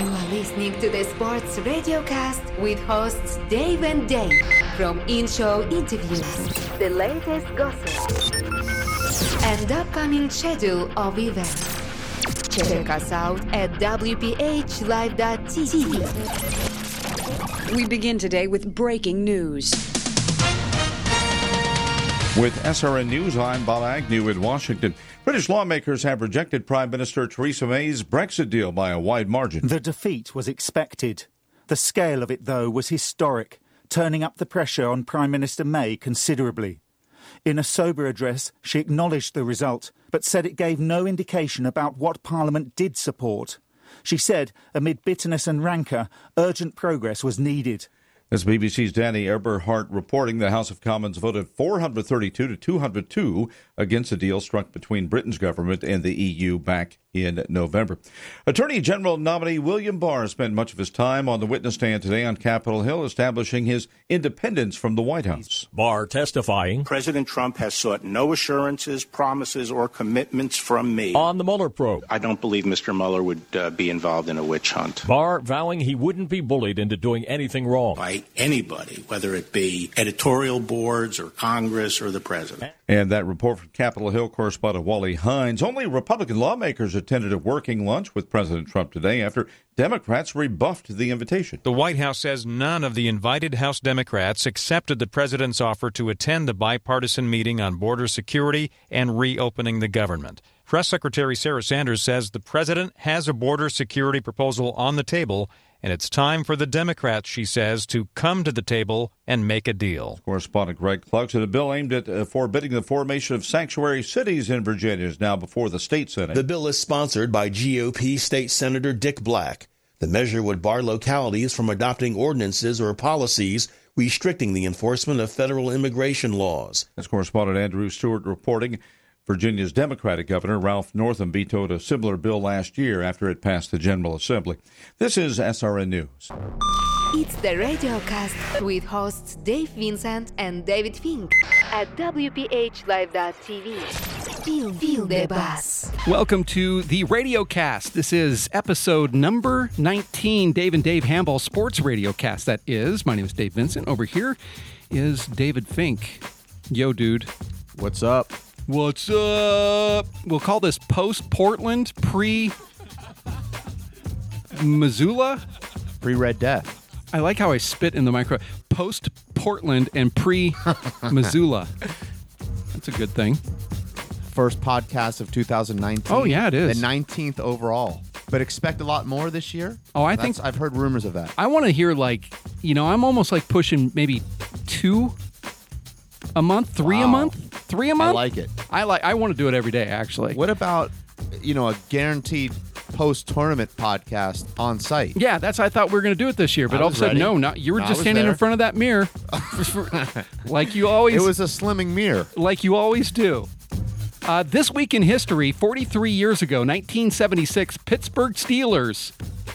You are listening to the Sports Radiocast with hosts Dave and Dave from in-show interviews, the latest gossip, and upcoming schedule of events. Check us out at wphlive.tv. We begin today with breaking news. With SRN News, I'm Bob Agnew in Washington. British lawmakers have rejected Prime Minister Theresa May's Brexit deal by a wide margin. The defeat was expected. The scale of it, though, was historic, turning up the pressure on Prime Minister May considerably. In a sober address, she acknowledged the result, but said it gave no indication about what Parliament did support. She said, amid bitterness and rancour, urgent progress was needed. As BBC's Danny Aeberhard reporting, the House of Commons voted 432 to 202 against a deal struck between Britain's government and the EU back in November. Attorney General nominee William Barr spent much of his time on the witness stand today on Capitol Hill, establishing his independence from the White House. Barr testifying. President Trump has sought no assurances, promises, or commitments from me on the Mueller probe. I don't believe Mr. Mueller would uh, be involved in a witch hunt. Barr vowing he wouldn't be bullied into doing anything wrong by anybody, whether it be editorial boards or Congress or the president. And that report from Capitol Hill correspondent Wally Hindes. Only Republican lawmakers attended a working lunch with President Trump today after Democrats rebuffed the invitation. The White House says none of the invited House Democrats accepted the president's offer to attend the bipartisan meeting on border security and reopening the government. Press Secretary Sarah Sanders says the president has a border security proposal on the table and it's time for the Democrats, she says, to come to the table and make a deal. Correspondent Greg Clugston, a bill aimed at uh, forbidding the formation of sanctuary cities in Virginia is now before the state Senate. The bill is sponsored by GOP State Senator Dick Black. The measure would bar localities from adopting ordinances or policies restricting the enforcement of federal immigration laws. As correspondent Andrew Stewart reporting, Virginia's Democratic Governor Ralph Northam vetoed a similar bill last year after it passed the General Assembly. This is SRN News. It's the Radiocast with hosts Dave Vincent and David Fink at WPHLive.tv. Feel, feel the bass. Welcome to the Radiocast. This is episode number 19, Dave and Dave Handball Sports Radiocast. That is. My name is Dave Vincent. Over here is David Fink. Yo, dude. What's up? What's up? We'll call this post Portland, pre Missoula, pre Red Death. I like how I spit in the micro. Post Portland and pre Missoula. That's a good thing. First podcast of 2019. Oh yeah, it is. The 19th overall. But expect a lot more this year. Oh, I That's, think I've heard rumors of that. I want to hear like, you know, I'm almost like pushing maybe two a month, three Wow. a month, three a month. I like it. I like. I want to do it every day. Actually. What about, you know, a guaranteed post tournament podcast on site? Yeah, that's I thought we were going to do it this year, but all of a sudden, no, not you were I just standing in front of that mirror, like you always, It was a slimming mirror. like you always do. Uh, this week in history, 43 years ago, 1976, Pittsburgh Steelers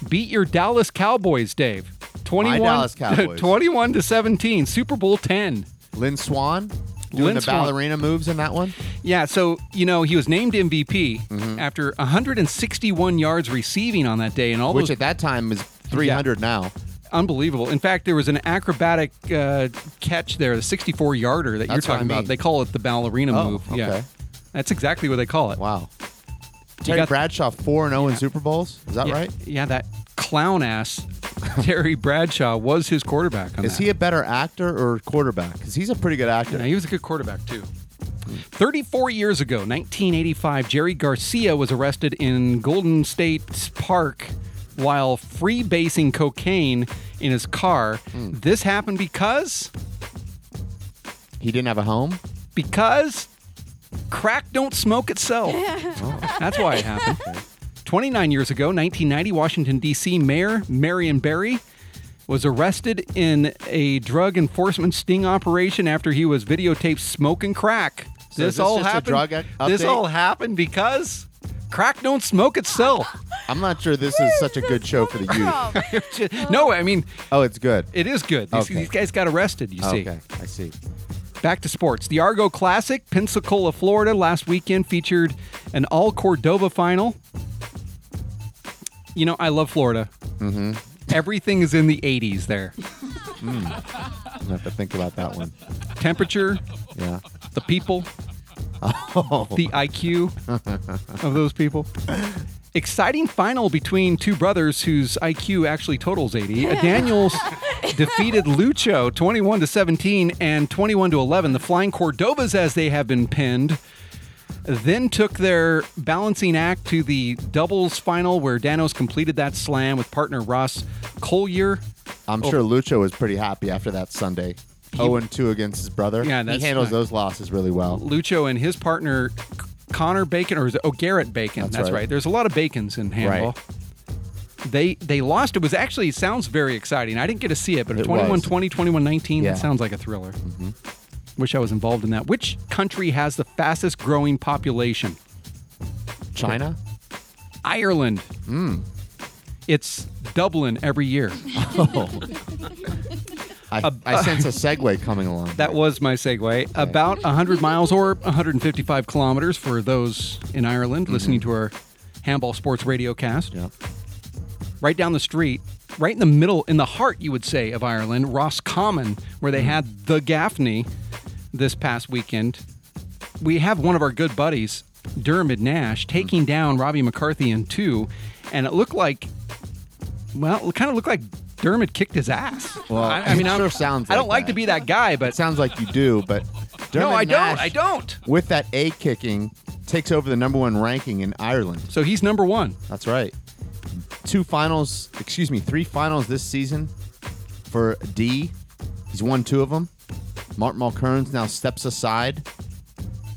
beat your Dallas Cowboys, Dave. 21, Dallas Cowboys. 21 to 17, Super Bowl 10. Lynn Swann doing Lynn the Swann. ballerina moves in that one. Yeah, so, you know, he was named MVP Mm-hmm. after 161 yards receiving on that day, and all Which those at that time is 300 now. unbelievable. In fact, there was an acrobatic uh, catch there, the 64 yarder that That's you're talking I about. They call it the ballerina Oh, move. Yeah. okay. That's exactly what they call it. Wow. Terry Bradshaw 4 and 0 in Super Bowls. Is that yeah, right? Yeah, that clown ass Terry Bradshaw was his quarterback on Is that. he a better actor or quarterback? Because he's a pretty good actor. Yeah, he was a good quarterback too. 34 years ago, 1985, Jerry Garcia was arrested in Golden State Park while freebasing cocaine in his car. Hmm. This happened because He didn't have a home. because crack don't smoke itself. That's why it happened. 29 years ago, 1990, Washington, D.C., Mayor Marion Barry was arrested in a drug enforcement sting operation after he was videotaped smoking crack. So is this all just a happened. drug this all happened because crack don't smoke itself. I'm not sure this is such a good show for the youth. no, I mean Oh, it's good. it is good. These, Okay. these guys got arrested. You see. Okay, I see. Back to sports. The Argo Classic, Pensacola, Florida, last weekend featured an all Cordova final. You know, I love Florida. Mm-hmm. Everything is in the 80s there. Mm. I have to think about that one. Temperature, Yeah. the people, Oh. the IQ of those people. Exciting final between two brothers whose IQ actually totals 80. Daniels defeated Lucho 21 to 17 and 21 to 11. The Flying Cordovas, as they have been pinned, then took their balancing act to the doubles final where Danos completed that slam with partner Ross Collier. I'm Oh. sure Lucho was pretty happy after that Sunday. 0 and 2 against his brother. Yeah, he handles right. those losses really well. Lucho and his partner Connor Bacon, or is it, oh Garrett Bacon? That's That's, right. right. There's a lot of Bacons in handball. They they lost. It was actually it sounds very exciting. I didn't get to see it, but It 21 was. 20, 21 19, Yeah. that sounds like a thriller. Mm-hmm. Wish I was involved in that. Which country has the fastest growing population? China? Ireland. Mm. It's Dublin every year. Oh. I, I sense a segue coming along. That was my segue. About 100 miles or 155 kilometers for those in Ireland listening to our handball sports radio cast. Yep. Right down the street, right in the middle, in the heart, you would say, of Ireland, Roscommon, where they had the Gaffney this past weekend. We have one of our good buddies, Dermot Nash, taking down Robbie McCarthy in two, and it looked like, well, it kind of looked like Dermot kicked his ass. Well, I, I mean, I'm- sure sounds I don't like like to be that guy, but It sounds like you do, but no, Dermot I don't. I don't. With that A kicking, takes over the number one ranking in Ireland. So he's number one. That's right. Two finals, excuse me, three finals this season for D. He's won two of them. Martin Mulkerrins now steps aside,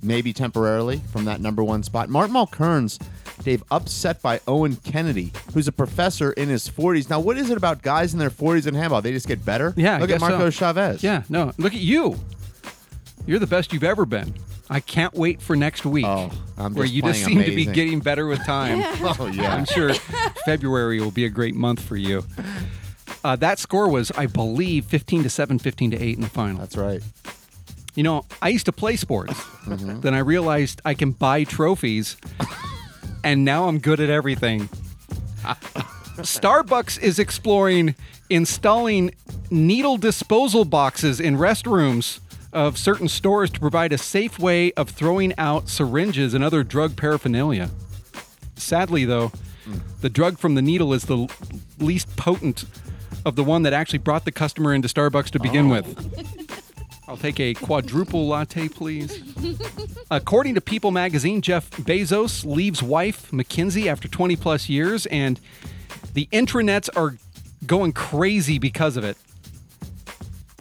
maybe temporarily, from that number one spot. Martin Mulkerrins, Dave, upset by Owen Kennedy, who's a professor in his 40s. Now, what is it about guys in their 40s in handball? They just get better? Yeah, Look at Marco so. Chavez. Yeah, no. Look at you. You're the best you've ever been. I can't wait for next week. Oh, I'm where you just seem to be getting better with time. Oh, yeah. I'm sure February will be a great month for you. Uh, that score was, I believe, 15 to 7, 15 to 8 in the final. That's right. You know, I used to play sports. Mm-hmm. Then I realized I can buy trophies, and now I'm good at everything. Starbucks is exploring installing needle disposal boxes in restrooms of certain stores to provide a safe way of throwing out syringes and other drug paraphernalia. Sadly, though, the drug from the needle is the least potent of the one that actually brought the customer into Starbucks to begin with. I'll take a quadruple latte, please. According to People magazine, Jeff Bezos leaves wife MacKenzie after 20 plus years, and the intranets are going crazy because of it.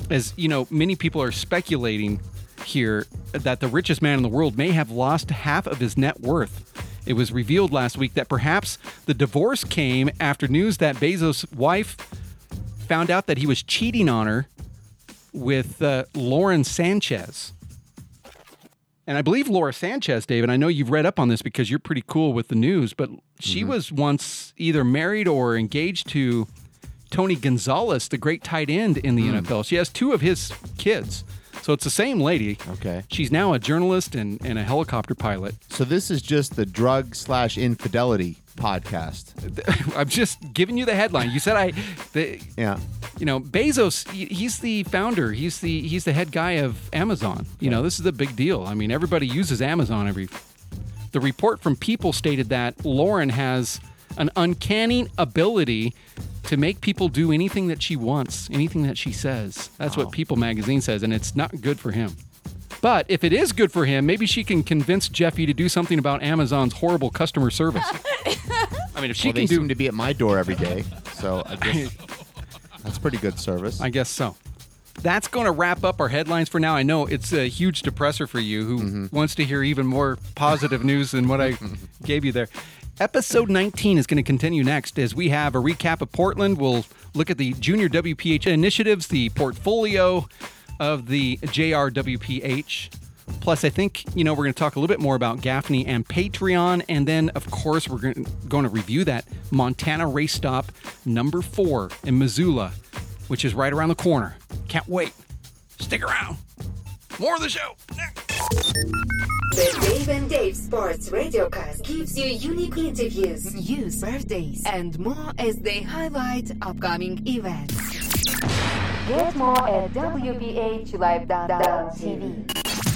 As you know, many people are speculating here that the richest man in the world may have lost half of his net worth. It was revealed last week that perhaps the divorce came after news that Bezos' wife found out that he was cheating on her with uh, Lauren Sanchez. And I believe Laura Sanchez, David, I know you've read up on this because you're pretty cool with the news, but she was once either married or engaged to Tony Gonzalez, the great tight end in the NFL. She has two of his kids. So it's the same lady. Okay. She's now a journalist and, and a helicopter pilot. So this is just the drug slash infidelity podcast. I'm just giving you the headline. You said I, the, Yeah. you know, Bezos. He's the founder. He's the he's the head guy of Amazon. You know, this is a big deal. I mean, everybody uses Amazon every. The report from People stated that Lauren has an uncanny ability to make people do anything that she wants, anything that she says. That's what People magazine says, and it's not good for him. But if it is good for him, maybe she can convince Jeffy to do something about Amazon's horrible customer service. I mean, if she well, they can do seem to be at my door every day, so I guess that's pretty good service. I guess so. That's going to wrap up our headlines for now. I know it's a huge depressor for you who Mm-hmm. wants to hear even more positive news than what I gave you there. Episode 19 is going to continue next as we have a recap of Portland. We'll look at the junior WPH initiatives, the portfolio of the JRWPH. Plus, I think, you know, we're going to talk a little bit more about Gaffney and Patreon. And then, of course, we're going to, review that Montana race stop number four in Missoula, which is right around the corner. Can't wait. Stick around. More of the show. The Dave and Dave Sports Radiocast gives you unique interviews, news, birthdays, and more as they highlight upcoming events. Get more at WPHLive.tv.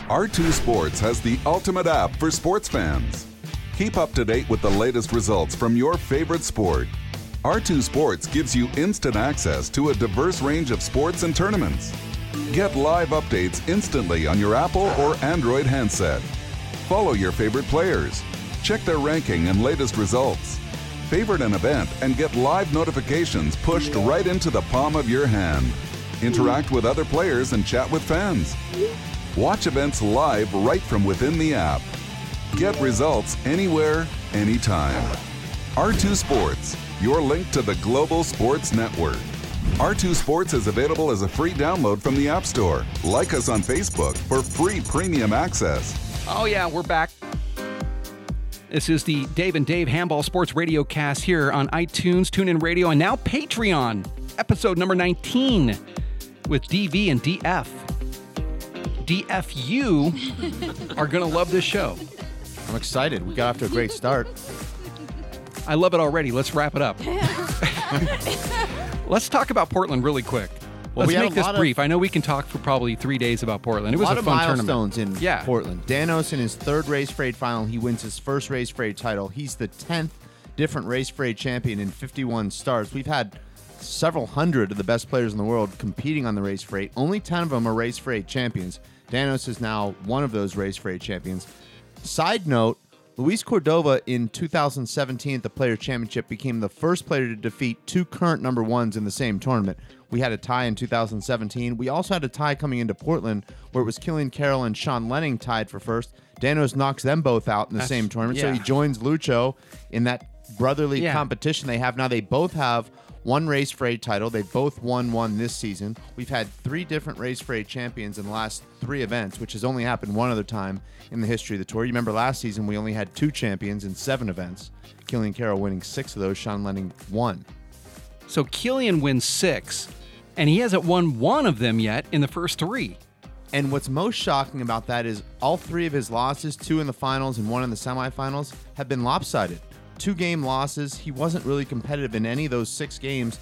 R2 Sports has the ultimate app for sports fans. Keep up to date with the latest results from your favorite sport. R2 Sports gives you instant access to a diverse range of sports and tournaments. Get live updates instantly on your Apple or Android handset. Follow your favorite players. Check their ranking and latest results. Favorite an event and get live notifications pushed right into the palm of your hand. Interact with other players and chat with fans. Watch events live right from within the app. Get results anywhere, anytime. R2 Sports, your link to the global sports network. R2 Sports is available as a free download from the App Store. Like us on Facebook for free premium access. Oh, yeah, we're back. This is the Dave and Dave Handball Sports Radio cast here on iTunes, TuneIn Radio, and now Patreon, episode number 19 with DV and DF. DFU are going to love this show. I'm excited. We got off to a great start. I love it already. Let's wrap it up. Let's talk about Portland really quick. Well, Let's we make this lot of- brief. I know we can talk for probably three days about Portland. It was a lot a of fun milestones tournament. in yeah. Portland. Danos in his third Race for Eight final, he wins his first Race for Eight title. He's the tenth different Race for Eight champion in 51 starts. We've had several hundred of the best players in the world competing on the Race for Eight. Only 10 of them are Race for Eight champions. Danos is now one of those Race for Eight champions. Side note. Luis Cordova in 2017 at the Player Championship became the first player to defeat two current number ones in the same tournament. We had a tie in 2017. We also had a tie coming into Portland where it was Killian Carroll and Sean Lenning tied for first. Danos knocks them both out in the That's- same tournament. So he joins Lucho in that brotherly Yeah. competition they have now. They both have one Race for Eight title. They both won one this season. We've had three different Race for Eight champions in the last three events, which has only happened one other time in the history of the tour. You remember last season we only had two champions in seven events. Killian Carroll winning six of those. Sean Lenning one. So Killian wins six, and he hasn't won one of them yet in the first three. And what's most shocking about that is all three of his losses, two in the finals and one in the semifinals, have been lopsided. Two game losses. He wasn't really competitive in any of those six games.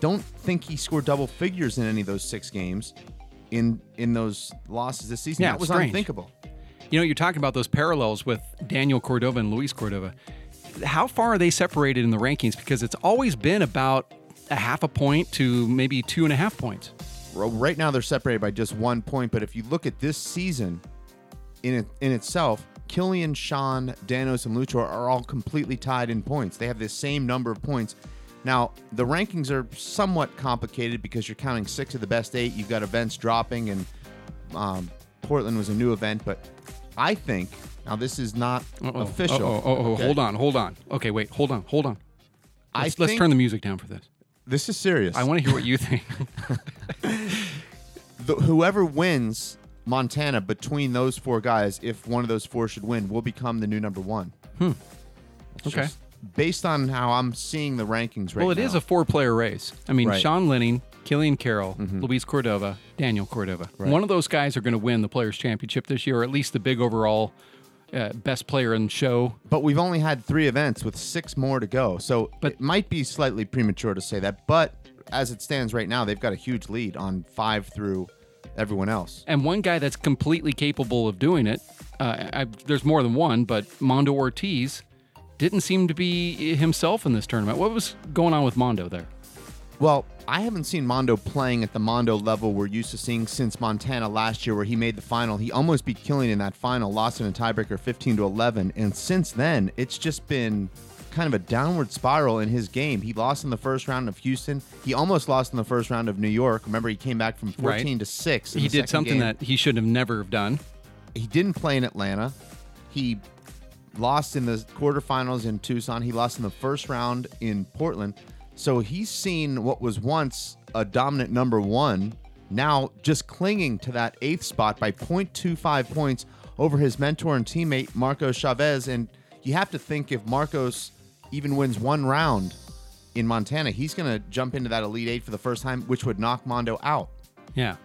Don't think he scored double figures in any of those six games in in those losses this season. Yeah, that was strange. unthinkable. You know, you're talking about those parallels with Daniel Cordova and Luis Cordova. How far are they separated in the rankings? Because it's always been about a half a point to maybe two and a half points. Right now they're separated by just one point, but if you look at this season in it, in itself, Killian, Sean, Danos, and Lucho are all completely tied in points. They have the same number of points. Now, the rankings are somewhat complicated because you're counting six of the best eight. You've got events dropping, and um, Portland was a new event. But I think now this is not Uh-oh. official. Oh, oh, Okay. hold on, hold on. Okay, wait, hold on, hold on. Let's, let's turn the music down for this. This is serious. I want to hear what you think. the, whoever wins Montana between those four guys, if one of those four should win, will become the new number one. Hmm. It's Okay. just based on how I'm seeing the rankings right now. well, it is a four-player race. I mean, Right. Sean Lenning, Killian Carroll, Mhm. Luis Cordova, Daniel Cordova. Right. One of those guys are going to win the Players' Championship this year, or at least the big overall uh, best player in the show. But we've only had three events with six more to go, so it might be slightly premature to say that. But as it stands right now, they've got a huge lead on five through everyone else. And one guy that's completely capable of doing it, uh, I, there's more than one, but Mondo Ortiz didn't seem to be himself in this tournament. What was going on with Mondo there? Well, I haven't seen Mondo playing at the Mondo level we're used to seeing since Montana last year, where he made the final. He almost beat Killian in that final, lost in a tiebreaker 15 to 11. And since then, it's just been kind of a downward spiral in his game. He lost in the first round of Houston. He almost lost in the first round of New York. Remember, he came back from 14 Right. to 6. in He did something game. that he should have never have done. He didn't play in Atlanta. He lost in the quarterfinals in Tucson. He lost in the first round in Portland. So he's seen what was once a dominant number one, now just clinging to that eighth spot by 0.25 points over his mentor and teammate, Marcos Chavez. And you have to think if Marcos even wins one round in Montana, he's going to jump into that Elite Eight for the first time, which would knock Mondo out. Yeah.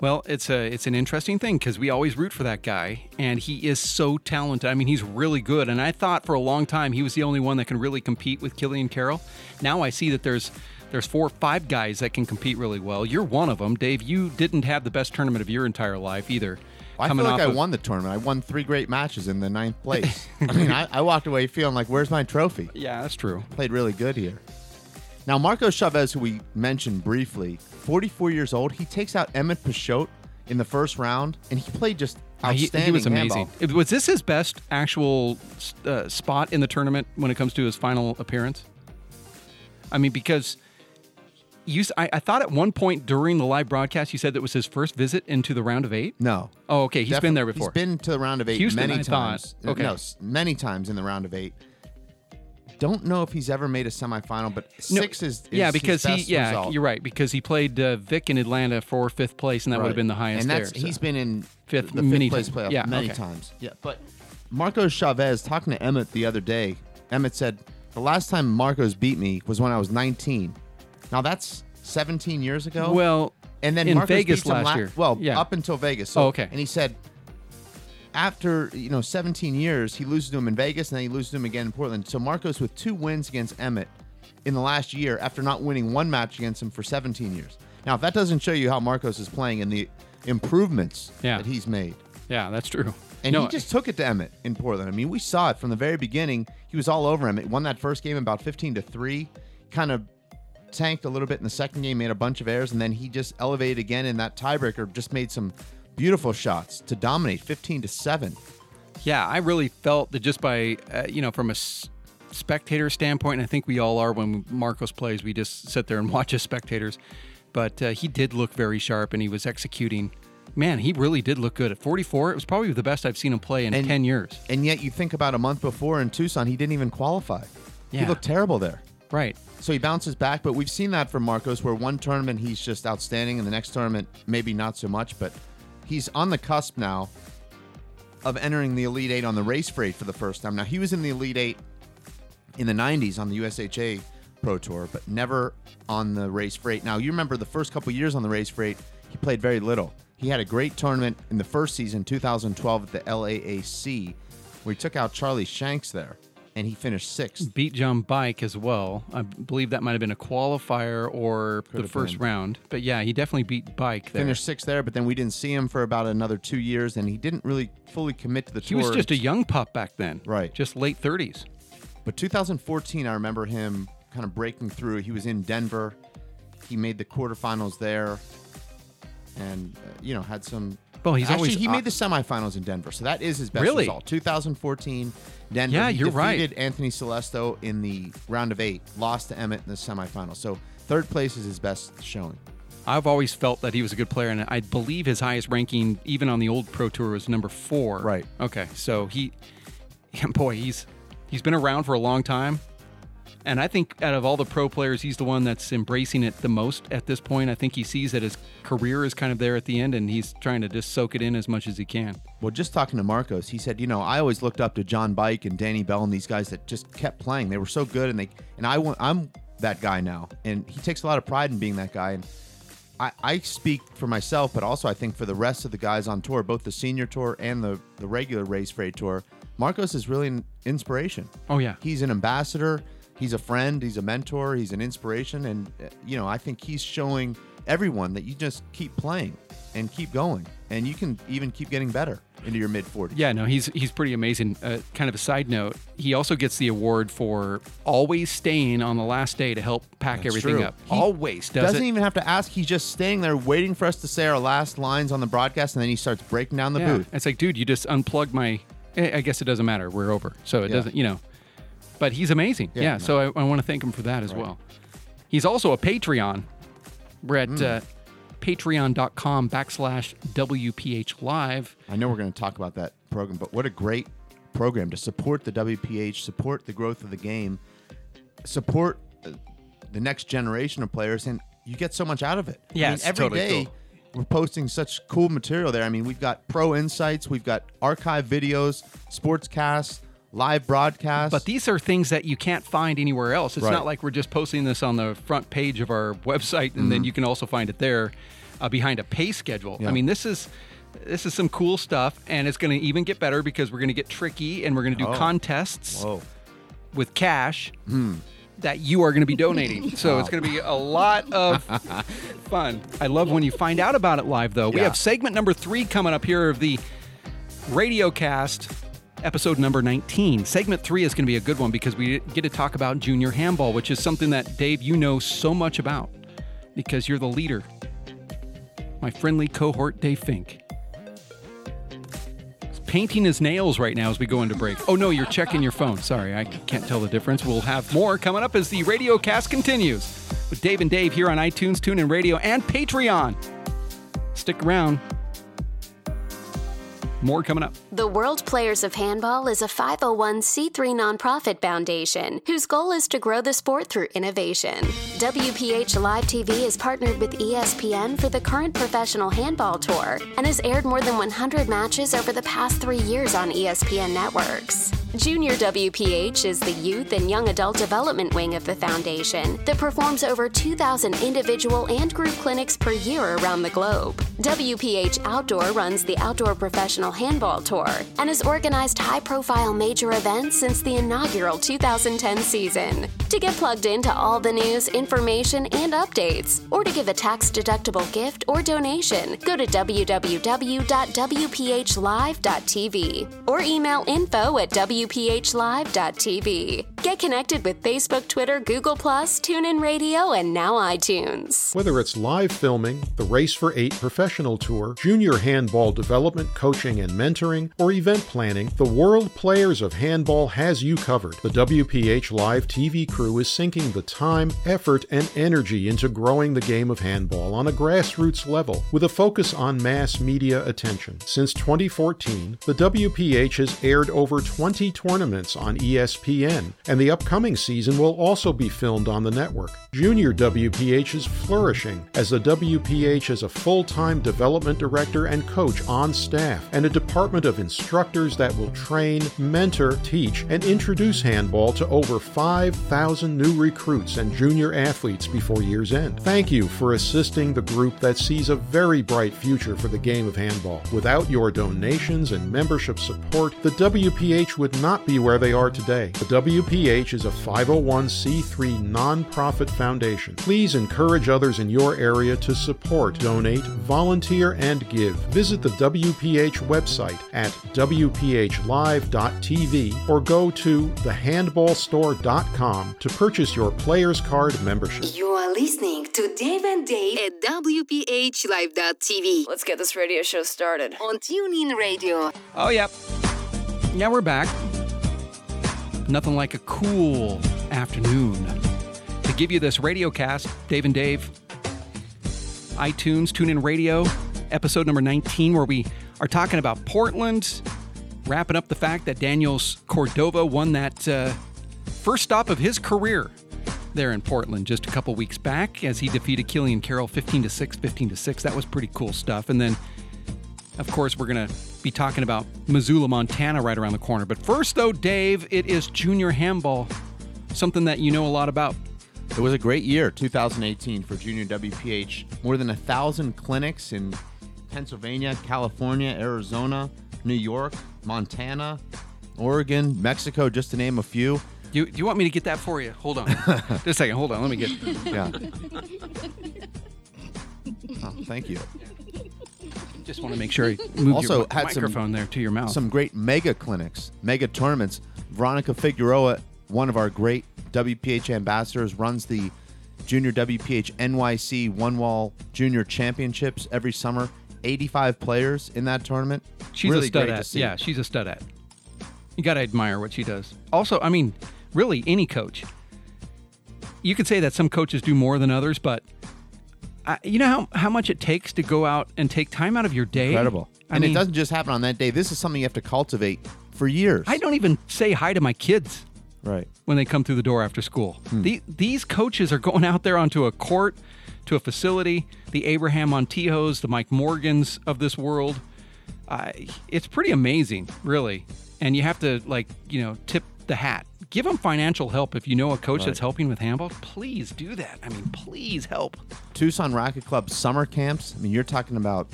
Well, it's a it's an interesting thing because we always root for that guy, and he is so talented. I mean, he's really good. And I thought for a long time he was the only one that can really compete with Killian Carroll. Now I see that there's there's four or five guys that can compete really well. You're one of them, Dave. You didn't have the best tournament of your entire life either. I feel like I of, won the tournament. I won three great matches in the ninth place. I mean, I, I, walked away feeling like, "Where's my trophy?" Yeah, that's true. Played really good here. Now, Marco Chavez, who we mentioned briefly, 44 years old, he takes out Emmett Peixoto in the first round, and he played just outstanding. He, he was amazing. Handball. Was this his best actual uh, spot in the tournament when it comes to his final appearance? I mean, because you, I, I, thought at one point during the live broadcast you said that was his first visit into the round of eight. No. Oh, okay. He's Definitely, been there before. He's been to the round of eight Houston, many I times. Thought. Okay. No, many times in the round of eight. Don't know if he's ever made a semifinal, but six no, is, is, yeah because he yeah result. you're right because he played uh, Vic in Atlanta for fifth place and that right. would have been the highest and that's there, so. he's been in fifth the many fifth place playoff yeah, many okay. times yeah but Marcos Chavez talking to Emmett the other day Emmett said the last time Marcos beat me was when I was 19 now that's 17 years ago. Well, and then in Marcos Vegas last la- year. Well, yeah. up until Vegas. So, oh, okay. And he said after you know 17 years, he loses to him in Vegas, and then he loses to him again in Portland. So Marcos with two wins against Emmett in the last year after not winning one match against him for 17 years. Now, if that doesn't show you how Marcos is playing and the improvements yeah. that he's made. Yeah, that's true. And no, he just took it to Emmett in Portland. I mean, we saw it from the very beginning. He was all over him. Emmett. Won that first game about 15 to 3. Kind of tanked a little bit in the second game, made a bunch of errors, and then he just elevated again in that tiebreaker. Just made some beautiful shots to dominate, fifteen to seven. Yeah, I really felt that just by uh, you know from a s- spectator standpoint, and I think we all are when Marcos plays. We just sit there and watch as spectators, but uh, he did look very sharp, and he was executing. Man, he really did look good at 44. It was probably the best I've seen him play in and, 10 years. And yet, you think about a month before in Tucson, he didn't even qualify. Yeah. He looked terrible there. Right. So he bounces back, but we've seen that from Marcos, where one tournament he's just outstanding, and the next tournament maybe not so much. But he's on the cusp now of entering the Elite Eight on the Race for Eight for the first time. Now he was in the Elite Eight in the '90s on the USHA Pro Tour, but never on the Race for Eight. Now you remember the first couple years on the Race for Eight, he played very little. He had a great tournament in the first season, 2012, at the LAAC, where he took out Charlie Shanks there and he finished sixth. Beat John Bike as well. I believe that might have been a qualifier or Could the first been. round. But yeah, he definitely beat Bike there. Finished sixth there, but then we didn't see him for about another two years, and he didn't really fully commit to the he tour. He was just a young pup back then. Right. Just late 30s. But 2014, I remember him kind of breaking through. He was in Denver. He made the quarterfinals there and, uh, you know, had some well, he's actually always, he made the semifinals in Denver, so that is his best really? result. 2014 Denver. Yeah, he you're defeated right. Anthony Celesto in the round of eight, lost to Emmett in the semifinals. So third place is his best showing. I've always felt that he was a good player, and I believe his highest ranking, even on the old Pro Tour, was number four. Right. Okay, so he, boy, he's he's been around for a long time. And I think out of all the pro players, he's the one that's embracing it the most at this point. I think he sees that his career is kind of there at the end, and he's trying to just soak it in as much as he can. Well, just talking to Marcos, he said, you know, I always looked up to John Bike and Danny Bell and these guys that just kept playing. They were so good, and they and I want I'm that guy now, and he takes a lot of pride in being that guy. And I, I speak for myself, but also I think for the rest of the guys on tour, both the senior tour and the the regular Race for Eight tour. Marcos is really an inspiration. Oh yeah, he's an ambassador he's a friend, he's a mentor, he's an inspiration, and uh, you know I think he's showing everyone that you just keep playing and keep going, and you can even keep getting better into your mid 40s. Yeah, no, he's he's pretty amazing. Uh, kind of a side note, he also gets the award for always staying on the last day to help pack That's everything true. up. He always does doesn't it. even have to ask. He's just staying there waiting for us to say our last lines on the broadcast, and then he starts breaking down the yeah. booth. It's like, dude, you just unplugged my. I guess it doesn't matter. We're over, so it Yeah. doesn't. You know, but he's amazing. Yeah, Yeah, no. so I, I want to thank him for that as Right. well. He's also a Patreon. We're at Mm. uh, patreon.com backslash WPH live. I know we're going to talk about that program, but what a great program to support the WPH, support the growth of the game, support uh, the next generation of players, and you get so much out of it. I Yeah, mean, it's every totally day cool. we're posting such cool material there. I mean, we've got pro insights, we've got archive videos, sportscasts, live broadcasts. But these are things that you can't find anywhere else. It's Right. not like we're just posting this on the front page of our website and then Mhm. you can also find it there. uh, behind a pay schedule. Yeah. I mean, this is this is some cool stuff, and it's going to even get better because we're going to get tricky and we're going to do Oh. contests Whoa. with cash that you are going to be donating. So it's going to be a lot of fun. I love when you find out about it live, though. We have segment number three coming up here of the radio cast. Episode number 19. Segment three is going to be a good one because we get to talk about junior handball, which is something that, Dave, you know so much about because you're the leader. My friendly cohort, Dave Fink. He's painting his nails right now as we go into break. Oh, no, you're checking your phone. Sorry, I can't tell the difference. We'll have more coming up as the radio cast continues with Dave and Dave here on iTunes, TuneIn Radio, and Patreon. Stick around. More coming up. The World Players of Handball is a 501c3 nonprofit foundation whose goal is to grow the sport through innovation. WPH Live TV is partnered with ESPN for the current professional handball tour and has aired more than 100 matches over the past three years on ESPN networks. Junior WPH is the youth and young adult development wing of the foundation that performs over 2,000 individual and group clinics per year around the globe. WPH Outdoor runs the Outdoor Professional Handball Tour and has organized high profile major events since the inaugural 2010 season. To get plugged into all the news, information, and updates, or to give a tax deductible gift or donation, go to www.wphlive.tv or email info at wphlive.tv. Get connected with Facebook, Twitter, Google, TuneIn Radio, and now iTunes. Whether it's live filming, the Race for Eight professional tour, junior handball development, coaching, and mentoring, or event planning, the World Players of Handball has you covered. The WPH Live TV crew is sinking the time, effort, and energy into growing the game of handball on a grassroots level with a focus on mass media attention. Since 2014, the WPH has aired over 20 tournaments on ESPN, and the upcoming season will also be filmed on the network. Junior WPH is flourishing as the WPH has a full time development director and coach on staff, and a department of instructors that will train, mentor, teach, and introduce handball to over 5,000 new recruits and junior athletes before year's end. Thank you for assisting the group that sees a very bright future for the game of handball. Without your donations and membership support, the WPH would not be where they are today. The WPH is a 501c3 nonprofit foundation. Please encourage others in your area to support, donate, volunteer, and give. Visit the WPH website at WPHlive.tv or go to thehandballstore.com to purchase your player's card membership. You are listening to Dave and Dave at WPHLive.tv. Let's get this radio show started. On TuneIn Radio. Oh, yep. Yeah, we're back. Nothing like a cool afternoon to give you this radio cast. Dave and Dave, iTunes, TuneIn Radio, episode number 19, where we are talking about Portland, wrapping up the fact that Daniels Cordova won that uh, first stop of his career there in Portland just a couple weeks back as he defeated Killian Carroll 15 to 6, 15 to 6. That was pretty cool stuff. And then of course, we're going to be talking about Missoula, Montana right around the corner. But first, though, Dave, it is junior handball, something that you know a lot about. It was a great year, 2018, for Junior WPH. More than a thousand clinics in Pennsylvania, California, Arizona, New York, Montana, Oregon, Mexico, just to name a few. You, do you want me to get that for you? Hold on. Just a second. Hold on. Let me get. Yeah. Oh, thank you. Just want to make sure I move also your had microphone some, there to your mouth. Some great mega clinics, mega tournaments. Veronica Figueroa, one of our great WPH ambassadors, runs the Junior WPH NYC One Wall Junior Championships every summer. 85 players in that tournament. She's really a stud at. Yeah, she's a stud at. You got to admire what she does. Also, I mean, really, any coach. You could say that some coaches do more than others, but I, you know how, how much it takes to go out and take time out of your day? Incredible. I and mean, it doesn't just happen on that day. This is something you have to cultivate for years. I don't even say hi to my kids Right. when they come through the door after school. Hmm. The, these coaches are going out there onto a court, to a facility, the Abraham Montijos, the Mike Morgans of this world. Uh, it's pretty amazing, really. And you have to, like, you know, tip the hat. Give them financial help if you know a coach Right. that's helping with handball. Please do that. I mean, please help. Tucson Racket Club summer camps. I mean, you're talking about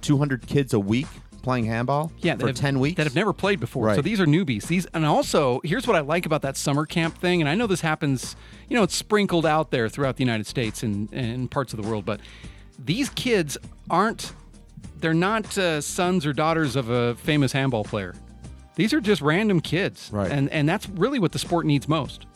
200 kids a week playing handball Yeah, for have, 10 weeks. that have never played before. So these are newbies. These and also here's what I like about that summer camp thing. And I know this happens. You know, it's sprinkled out there throughout the United States and, and parts of the world. But these kids aren't. They're not uh, sons or daughters of a famous handball player. These are just random kids. Right. And and that's really what the sport needs most.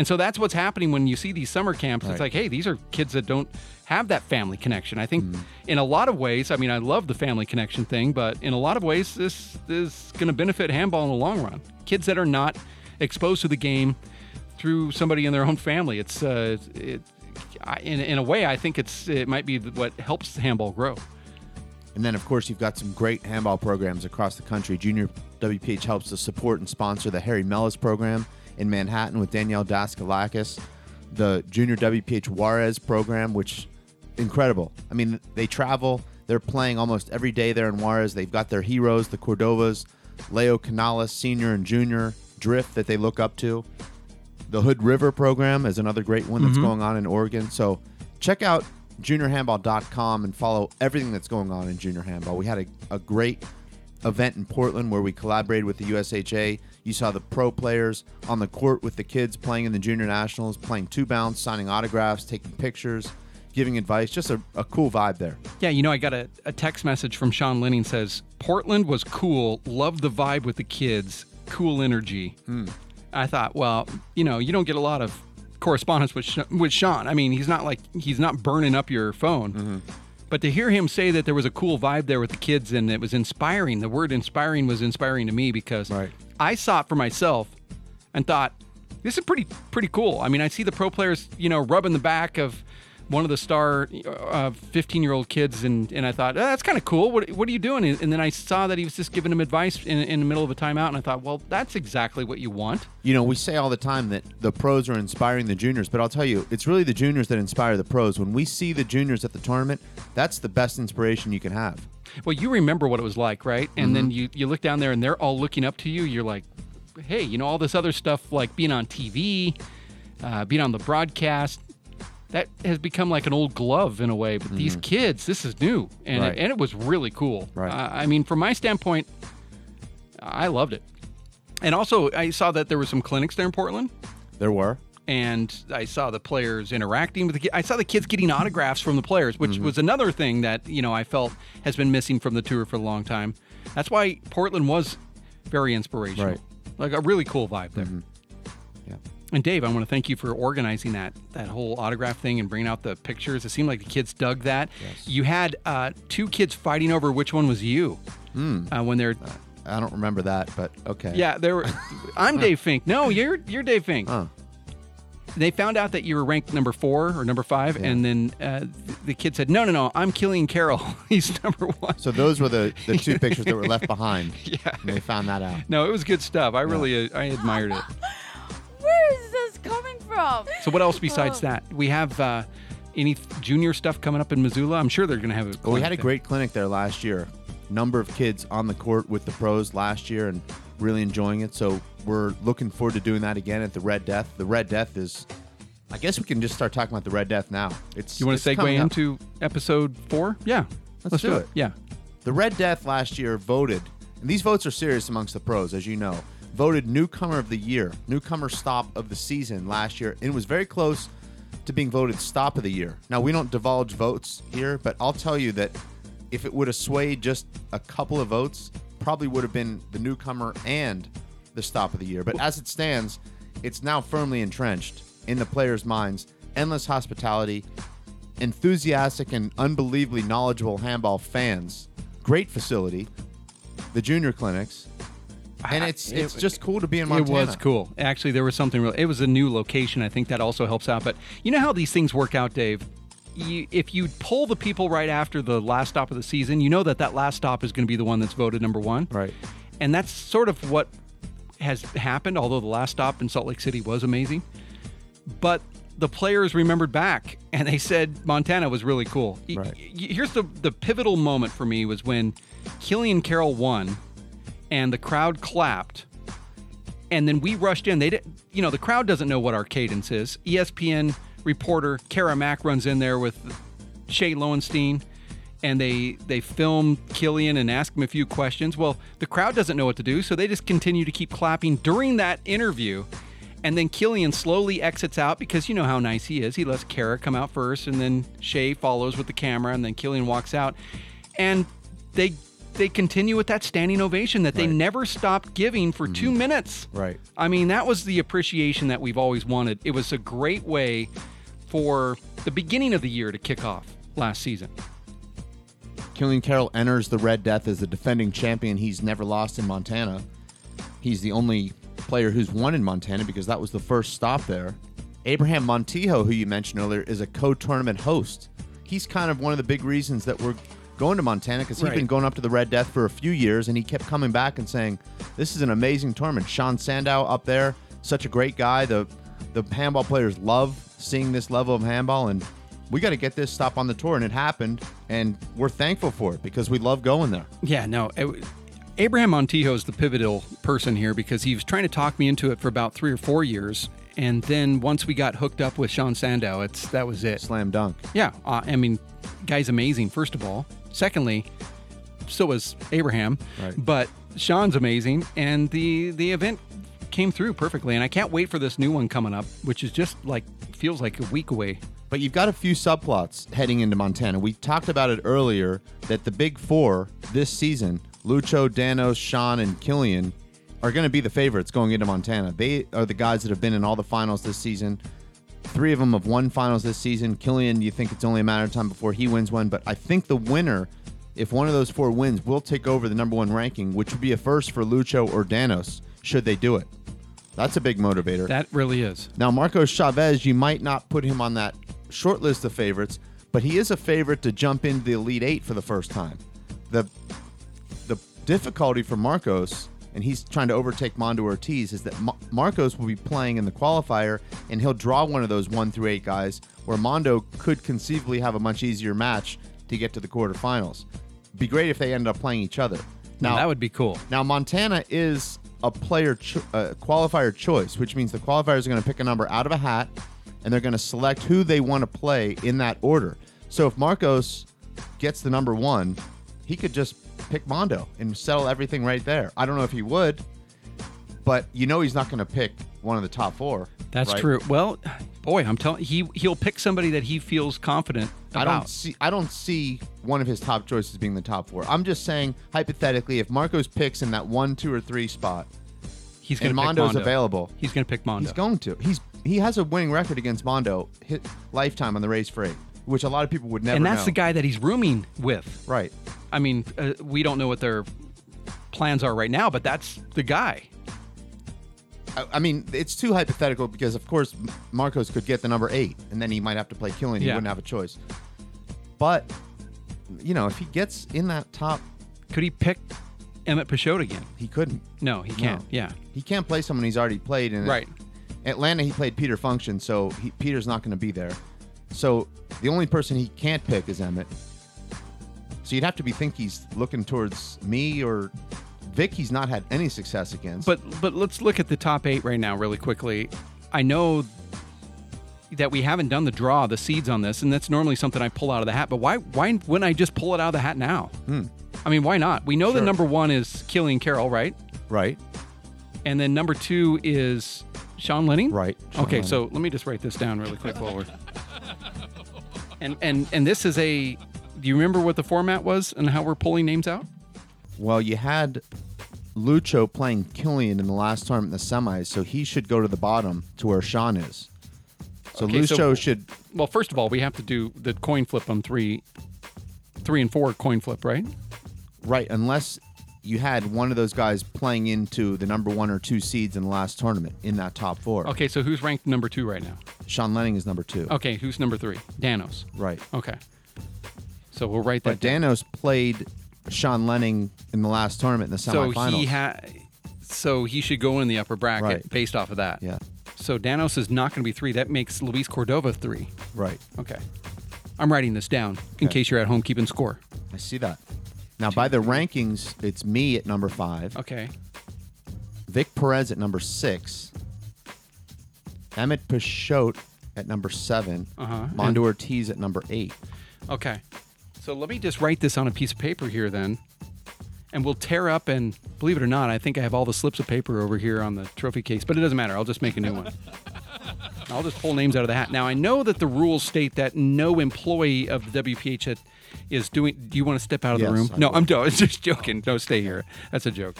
And so that's what's happening when you see these summer camps. It's like, hey, these are kids that don't have that family connection. I think Mm. in a lot of ways, I mean, I love the family connection thing, but in a lot of ways, this is going to benefit handball in the long run. Kids that are not exposed to the game through somebody in their own family. It's, uh, it, I, in, in a way, I think it's it might be what helps handball grow. And then, of course, you've got some great handball programs across the country. Junior WPH helps to support and sponsor the Harry Mellis program in Manhattan with Danielle Daskalakis, the Junior WPH Juarez program, which incredible. I mean, they travel. They're playing almost every day there in Juarez. They've got their heroes, the Cordovas, Leo Canales, senior and junior, Drift that they look up to. The Hood River program is another great one that's Mhm. going on in Oregon. So check out juniorhandball.com and follow everything that's going on in junior handball. We had a, a great event in Portland where we collaborated with the USHA. You saw the pro players on the court with the kids playing in the junior nationals, playing two bounce, signing autographs, taking pictures, giving advice. Just a, a cool vibe there. Yeah, you know, I got a, a text message from Sean Lenning says Portland was cool, loved the vibe with the kids, cool energy. Hmm. I thought, well, you know, you don't get a lot of correspondence with with Sean. I mean, he's not like he's not burning up your phone. Mm-hmm. But to hear him say that there was a cool vibe there with the kids and it was inspiring, the word inspiring was inspiring to me because I saw it for myself and thought, this is pretty pretty cool. I mean, I see the pro players, you know, rubbing the back of one of the star 15 year old kids, and, and I thought, oh, that's kind of cool. What, what are you doing? And then I saw that he was just giving him advice in, in the middle of a timeout, and I thought, well, that's exactly what you want. You know, we say all the time that the pros are inspiring the juniors, but I'll tell you, it's really the juniors that inspire the pros. When we see the juniors at the tournament, that's the best inspiration you can have. Well, you remember what it was like, right? And Mm-hmm. then you, you look down there and they're all looking up to you. You're like, hey, you know, all this other stuff like being on TV, uh, being on the broadcast, that has become like an old glove in a way. But these kids, this is new. And, Mm-hmm. Right. it, and it was really cool. Right. Uh, I mean, from my standpoint, I loved it. And also, I saw that there were some clinics there in Portland. There were. And I saw the players interacting with the kids. I saw the kids getting autographs from the players, which Mm-hmm. was another thing that, you know, I felt has been missing from the tour for a long time. That's why Portland was very inspirational. Right. Like a really cool vibe there. Yeah. And Dave, I want to thank you for organizing that that whole autograph thing and bringing out the pictures. It seemed like the kids dug that. You had uh, two kids fighting over which one was you Hmm. uh, when they're. I don't remember that, but okay. Yeah, there were. I'm Dave Fink. No, you're you're Dave Fink. Huh. They found out that you were ranked number four or number five, and then uh, the kid said, "No, no, no, I'm Killian Carroll. He's number one." So those were the, the two pictures that were left behind. Yeah. And they found that out. No, it was good stuff. I really uh, I admired it. Where is this coming from? So what else besides Oh. that? We have uh, any junior stuff coming up in Missoula. I'm sure they're going to have a. Well, we had a there. great clinic there last year. Number of kids on the court with the pros last year and really enjoying it. So we're looking forward to doing that again at the Red Death. The Red Death is, I guess we can just start talking about the Red Death now. It's You want it's to segue coming into episode four? Yeah, Let's, do, it. Yeah. The Red Death last year voted, and these votes are serious amongst the pros, as you know, voted newcomer of the year, newcomer stop of the season last year, and was very close to being voted stop of the year. Now, we don't divulge votes here, but I'll tell you that if it would have swayed just a couple of votes, probably would have been the newcomer and the stop of the year. But as it stands, it's now firmly entrenched in the players' minds. Endless hospitality, enthusiastic and unbelievably knowledgeable handball fans. Great facility, the junior clinics, and ah, it's it's just cool to be in Montana. It was cool. Actually, there was something real. It was a new location. I think that also helps out. But you know how these things work out, Dave. You, if you pull the people right after the last stop of the season, you know that that last stop is going to be the one that's voted number one. Right. And that's sort of what has happened. Although the last stop in Salt Lake City was amazing, but the players remembered back and they said Montana was really cool. Right. Here's the the pivotal moment for me was when Killian Carroll won and the crowd clapped And then we rushed in. They did, you know, the crowd doesn't know what our cadence is. ESPN reporter Kara Mack runs in there with Shay Lowenstein, and they they film Killian and ask him a few questions. Well, the crowd doesn't know what to do, so they just continue to keep clapping during that interview. And then Killian slowly exits out because you know how nice he is. He lets Kara come out first, and then Shay follows with the camera, and then Killian walks out. And they they continue with that standing ovation that they never stopped giving for two mm. minutes. Right. I mean, that was the appreciation that we've always wanted. It was a great way for the beginning of the year to kick off last season. Killian Carroll enters the Red Death as the defending champion. He's never lost in Montana. He's the only player who's won in Montana because that was the first stop there. Abraham Montijo, who you mentioned earlier, is a co-tournament host. He's kind of one of the big reasons that we're going to Montana because he's Right. been going up to the Red Death for a few years, and he kept coming back and saying, "This is an amazing tournament." Sean Sandow up there, such a great guy. The the handball players love seeing this level of handball, and we got to get this stop on the tour, and it happened, and we're thankful for it because we love going there. Yeah, no. it- Abraham Montijo is the pivotal person here because he was trying to talk me into it for about three or four years, and then once we got hooked up with Sean Sandow, it's that was it. Slam dunk. Yeah, uh, I mean, guy's amazing. First of all, secondly, so was Abraham, Right. but Sean's amazing, and the the event came through perfectly, and I can't wait for this new one coming up, which is just like feels like a week away. But you've got a few subplots heading into Montana. We talked about it earlier that the big four this season, Lucho, Danos, Sean, and Killian, are going to be the favorites going into Montana. They are the guys that have been in all the finals this season. Three of them have won finals this season. Killian, you think it's only a matter of time before he wins one, but I think the winner, if one of those four wins, will take over the number one ranking, which would be a first for Lucho or Danos, should they do it. That's a big motivator. That really is. Now, Marcos Chavez, you might not put him on that short list of favorites, but he is a favorite to jump into the Elite Eight for the first time. The the difficulty for Marcos, and he's trying to overtake Mondo Ortiz, is that Ma- Marcos will be playing in the qualifier, and he'll draw one of those one through eight guys, where Mondo could conceivably have a much easier match to get to the quarterfinals. Be great if they ended up playing each other. Now that would be cool. Now Montana is a player cho- uh, qualifier choice, which means the qualifiers are going to pick a number out of a hat, and they're going to select who they want to play in that order. So if Marcos gets the number one, he could just pick Mondo and settle everything right there. I don't know if he would, but you know he's not going to pick one of the top four. That's right? true. Well, boy, I'm telling he he'll pick somebody that he feels confident about. I don't see. I don't see one of his top choices being the top four. I'm just saying hypothetically, if Marcos picks in that one, two, or three spot, He's going to Mondo's Mondo. available. He's going to pick Mondo. He's going to. He's he has a winning record against Mondo hit lifetime on the race for eight, which a lot of people would never. and that's know. the guy that he's rooming with. Right. I mean, uh, we don't know what their plans are right now, but that's the guy. I, I mean, it's too hypothetical because, of course, Marcos could get the number eight, and then he might have to play Killian. He Yeah. wouldn't have a choice. But you know, if he gets in that top, could he pick Emmett Peixoto again? He couldn't. No, he can't. No. Yeah. He can't play someone he's already played in. Right. Atlanta, he played Peter Function, so he, Peter's not going to be there. So the only person he can't pick is Emmett. So you'd have to be think he's looking towards me or Vic. He's not had any success against. But but let's look at the top eight right now, really quickly. I know that we haven't done the draw, the seeds on this, and that's normally something I pull out of the hat. But why why wouldn't I just pull it out of the hat now? Hmm. I mean, why not? We know the number one is Killian Carroll, right? Right. And then number two is Sean Lenning. Right. Sean okay, so let me just write this down really quick while we're. And and and this is a. Do you remember what the format was and how we're pulling names out? Well, you had Lucho playing Killian in the last tournament in the semis, so he should go to the bottom to where Sean is. So Okay, Lucho should. Well, first of all, we have to do the coin flip on three, three and four coin flip, right? Right, unless you had one of those guys playing into the number one or two seeds in the last tournament in that top four. Okay, so who's ranked number two right now? Sean Lenning is number two. Okay, who's number three? Danos. Right. Okay. So we'll write that But Danos played Sean Lenning in the last tournament in the So semifinals. he had. So he should go in the upper bracket Right. based off of that. Yeah. So Danos is not going to be three. That makes Luis Cordova three. Right. Okay. I'm writing this down in Okay. case you're at home keeping score. I see that. Now, by the rankings, it's me at number five. Okay. Vic Perez at number six. Emmett Peixoto at number seven. Uh-huh. Mondo Ortiz at number eight. Okay. So let me just write this on a piece of paper here then. And we'll tear up and believe it or not, I think I have all the slips of paper over here on the trophy case, but it doesn't matter. I'll just make a new one. I'll just pull names out of the hat. Now I know that the rules state that no employee of the WPH is doing. Do you want to step out of Yes, the room? I no, will. I'm just joking. No, stay here. That's a joke.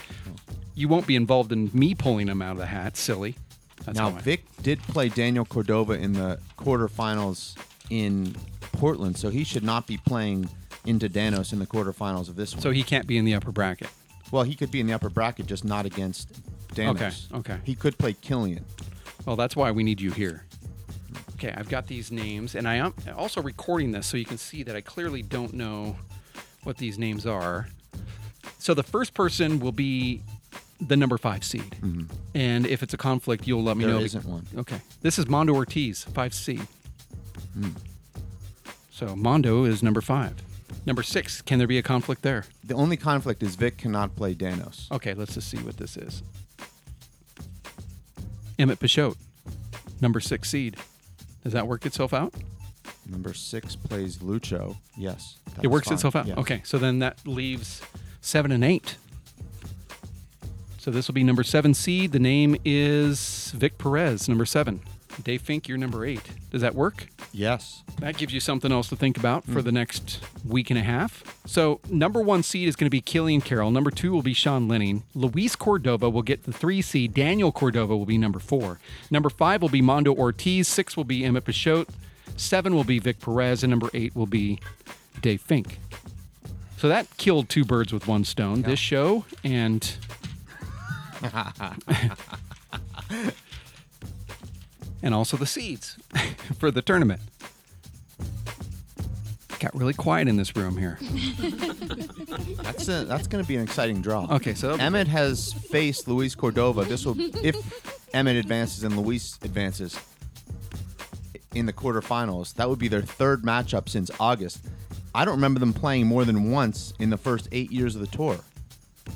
You won't be involved in me pulling them out of the hat. Silly. That's now. Vic did play Daniel Cordova in the quarterfinals in Portland, so he should not be playing into Danos in the quarterfinals of this one. So he can't be in the upper bracket. well, he could be in the upper bracket, just not against Danos. Okay, okay. He could play Killian. Well, that's why we need you here. Okay, I've got these names, and I am also recording this so you can see that I clearly don't know what these names are. So the first person will be the number five seed, mm-hmm. and if it's a conflict, you'll let me There know. isn't one. Okay, this is Mondo Ortiz, five seed. Hmm. So Mondo is number five. Number six, can there be a conflict there? The only conflict is Vic cannot play Danos. Okay, let's just see what this is. Emmett Peixoto, number six seed. Does that work itself out? Number six plays Lucho. Yes. it works fine. itself out. Yes. Okay, so then that leaves seven and eight. So this will be number seven seed. The name is Vic Perez, number seven. Dave Fink, you're number eight. Does that work? Yes. That gives you something else to think about Hmm. for the next week and a half. So, number one seed is going to be Killian Carroll. Number two will be Sean Lenning. Luis Cordova will get the three seed. Daniel Cordova will be number four. Number five will be Mondo Ortiz. Six will be Emmett Peixoto. Seven will be Vic Perez. And number eight will be Dave Fink. So that killed two birds with one stone. This show and and also the seeds for the tournament. Got really quiet in this room here. That's a, that's going to be an exciting draw. Okay, so Emmett has faced Luis Cordova. This will if Emmett advances and Luis advances in the quarterfinals. That would be their third matchup since August. I don't remember them playing more than once in the first eight years of the tour.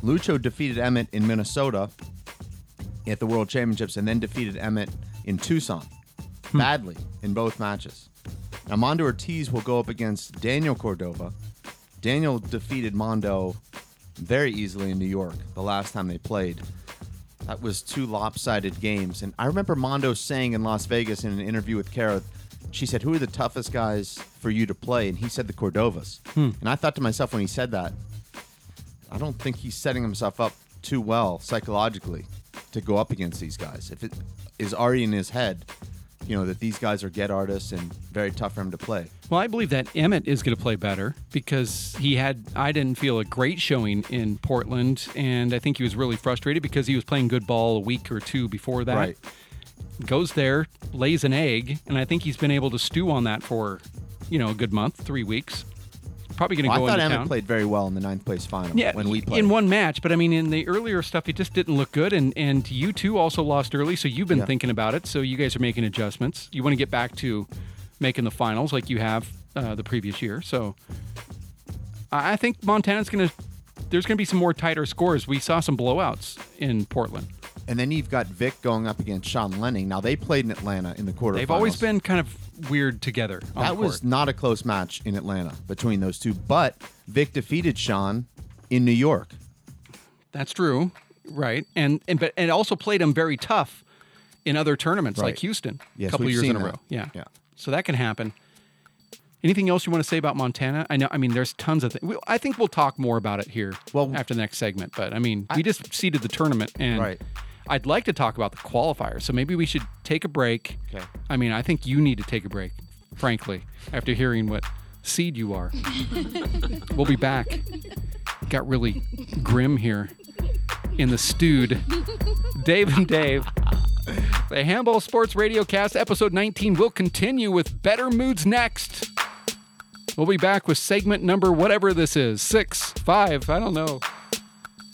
Lucho defeated Emmett in Minnesota at the World Championships and then defeated Emmett in Tucson badly in both matches. Now, Mondo Ortiz will go up against Daniel Cordova. Daniel defeated Mondo very easily in New York the last time they played. That was two lopsided games. And I remember Mondo saying in Las Vegas in an interview with Kara, she said, Who are the toughest guys for you to play? And he said the Cordovas. Hmm. And I thought to myself when he said that, I don't think he's setting himself up too well psychologically to go up against these guys. If it is already in his head, you know, that these guys are get artists and very tough for him to play. Well, I believe that Emmett is going to play better because he had, I didn't feel a great showing in Portland. And I think he was really frustrated because he was playing good ball a week or two before that. Right. Goes there, lays an egg. And I think he's been able to stew on that for, you know, a good month, three weeks. Probably going to Well, go I thought into Emmett town. played very well in the ninth place final Yeah, when we played. in one match, but I mean, in the earlier stuff, it just didn't look good. And and you two also lost early, so you've been Yeah. thinking about it. So you guys are making adjustments. You want to get back to making the finals like you have uh, the previous year. So I I think Montana's going to. There's going to be some more tighter scores. We saw some blowouts in Portland. And then you've got Vic going up against Sean Lenning. Now they played in Atlanta in the quarterfinals. They've always been kind of weird together. That was not a close match in Atlanta between those two, but Vic defeated Sean in New York. That's true, right? And and but and also played him very tough in other tournaments like Houston Yes, a couple years in seen a that. row. Yeah, Yeah. So that can happen. Anything else you want to say about Montana? I know. I mean, there's tons of things. I think we'll talk more about it here well, after the next segment. But I mean, we just seeded the tournament, and Right. I'd like to talk about the qualifiers. So maybe we should take a break. Okay. I mean, I think you need to take a break, frankly, after hearing what seed you are. we'll be back. Got really grim here in the stewed. Dave and Dave. The Handball Sports Radio Cast, episode 19, will continue with better moods next. We'll be back with segment number whatever this is six, five, I don't know.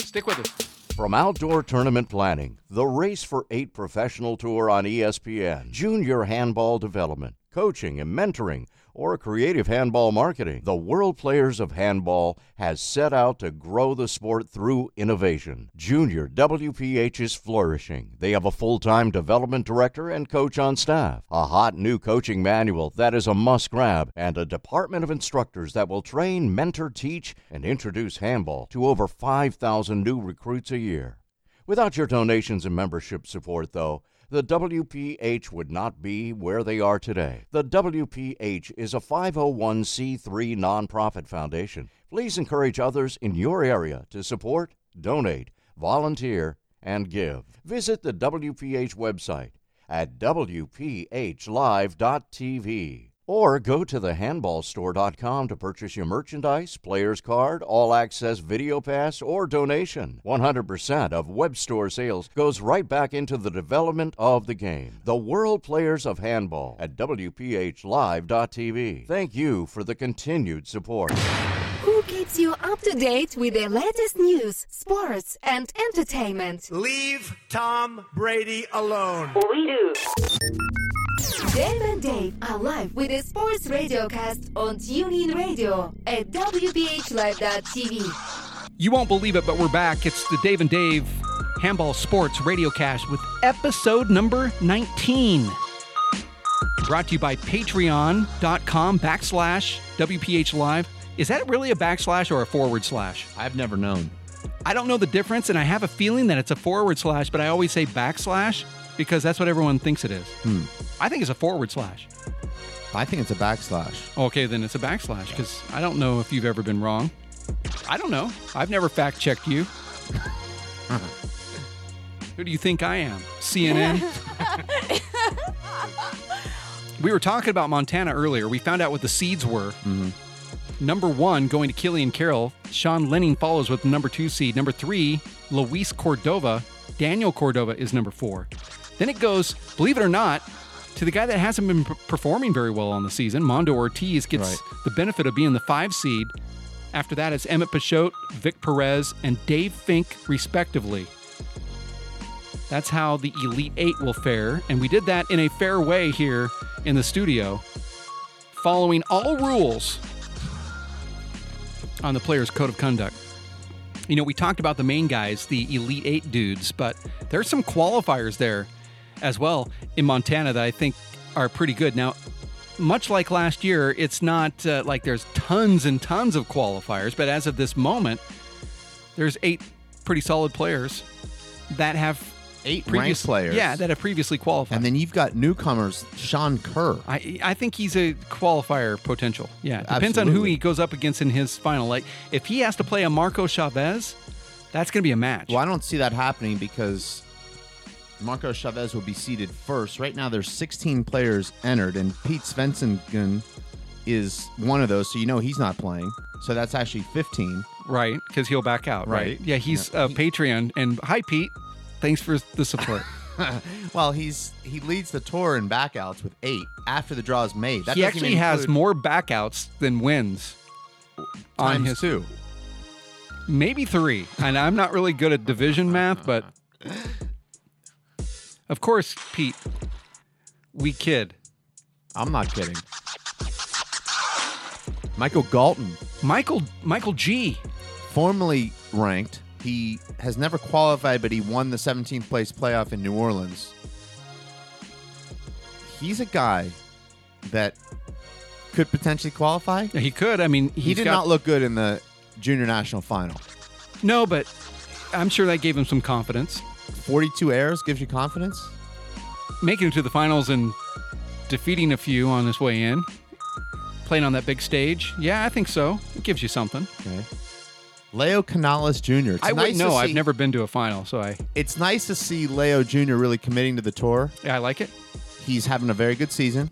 Stick with us. From outdoor tournament planning, the Race for Eight professional tour on ESPN, junior handball development, coaching, and mentoring, or creative handball marketing, the World Players of Handball has set out to grow the sport through innovation. Junior WPH is flourishing. They have a full time development director and coach on staff, a hot new coaching manual that is a must grab, and a department of instructors that will train, mentor, teach, and introduce handball to over 5,000 new recruits a year. Without your donations and membership support, though, the WPH would not be where they are today. The WPH is a 501c3 nonprofit foundation. Please encourage others in your area to support, donate, volunteer, and give. Visit the WPH website at WPHlive.tv or go to thehandballstore.com to purchase your merchandise, player's card, all access video pass, or donation. 100% of web store sales goes right back into the development of the game. The World Players of Handball at WPHlive.tv. Thank you for the continued support. Who keeps you up to date with the latest news, sports, and entertainment? Leave Tom Brady alone. We do. Dave and Dave are live with a sports radiocast on TuneIn Radio at WPHLive.tv. You won't believe it, but we're back. It's the Dave and Dave Handball Sports Radiocast with episode number 19. Brought to you by patreon.com backslash WPH Live. Is that really a backslash or a forward slash? I've never known. I don't know the difference, and I have a feeling that it's a forward slash, but I always say backslash because that's what everyone thinks it is. Hmm. I think it's a forward slash. I think it's a backslash. Okay, then it's a backslash because I don't know if you've ever been wrong. I don't know. I've never fact checked you. Who do you think I am? CNN? we were talking about Montana earlier. We found out what the seeds were. Number one going to Killian Carroll. Sean Lenning follows with the number two seed. Number three, Luis Cordova. Daniel Cordova is number four. Then it goes, believe it or not, to the guy that hasn't been p- performing very well on the season. Mondo Ortiz gets Right. the benefit of being the five seed. After that, it's Emmett Peixoto, Vic Perez, and Dave Fink, respectively. That's how the Elite Eight will fare. And we did that in a fair way here in the studio, following all rules on the player's code of conduct. You know, we talked about the main guys, the Elite Eight dudes, but there's some qualifiers there as well in Montana that I think are pretty good. Now, much like last year, it's not uh, like there's tons and tons of qualifiers, but as of this moment, there's eight pretty solid players that have Eight previous players. Yeah, that have previously qualified. And then you've got newcomers, Sean Kerr. I I think he's a qualifier potential. Yeah, depends on who he goes up against in his final. Like if he has to play a Marco Chavez, that's going to be a match. Well, I don't see that happening because Marco Chavez will be seated first. Right now, there's 16 players entered, and Pete Svensson is one of those, so you know he's not playing. So that's actually 15. Right, because he'll back out. Right. Right. Yeah, he's Yeah. a Patreon. And hi, Pete. Thanks for the support. well, he's he leads the tour in backouts with eight after the draw is made. That he actually has more backouts than wins. on his two. maybe three. And I'm not really good at division math, but of course, Pete, we kid. I'm not kidding. Michael Galton, Michael Michael G. formerly ranked, he has never qualified, but he won the 17th place playoff in New Orleans. He's a guy that could potentially qualify. He could. I mean, He he's did got- not look good in the junior national final. No, but I'm sure that gave him some confidence. 42 errors gives you confidence. Making it to the finals and defeating a few on his way in, playing on that big stage. Yeah, I think so. It gives you something. Okay. Leo Canales Jr. It's I nice wouldn't know. I've never been to a final, so I It's nice to see Leo Jr. really committing to the tour. yeah, I like it. He's having a very good season.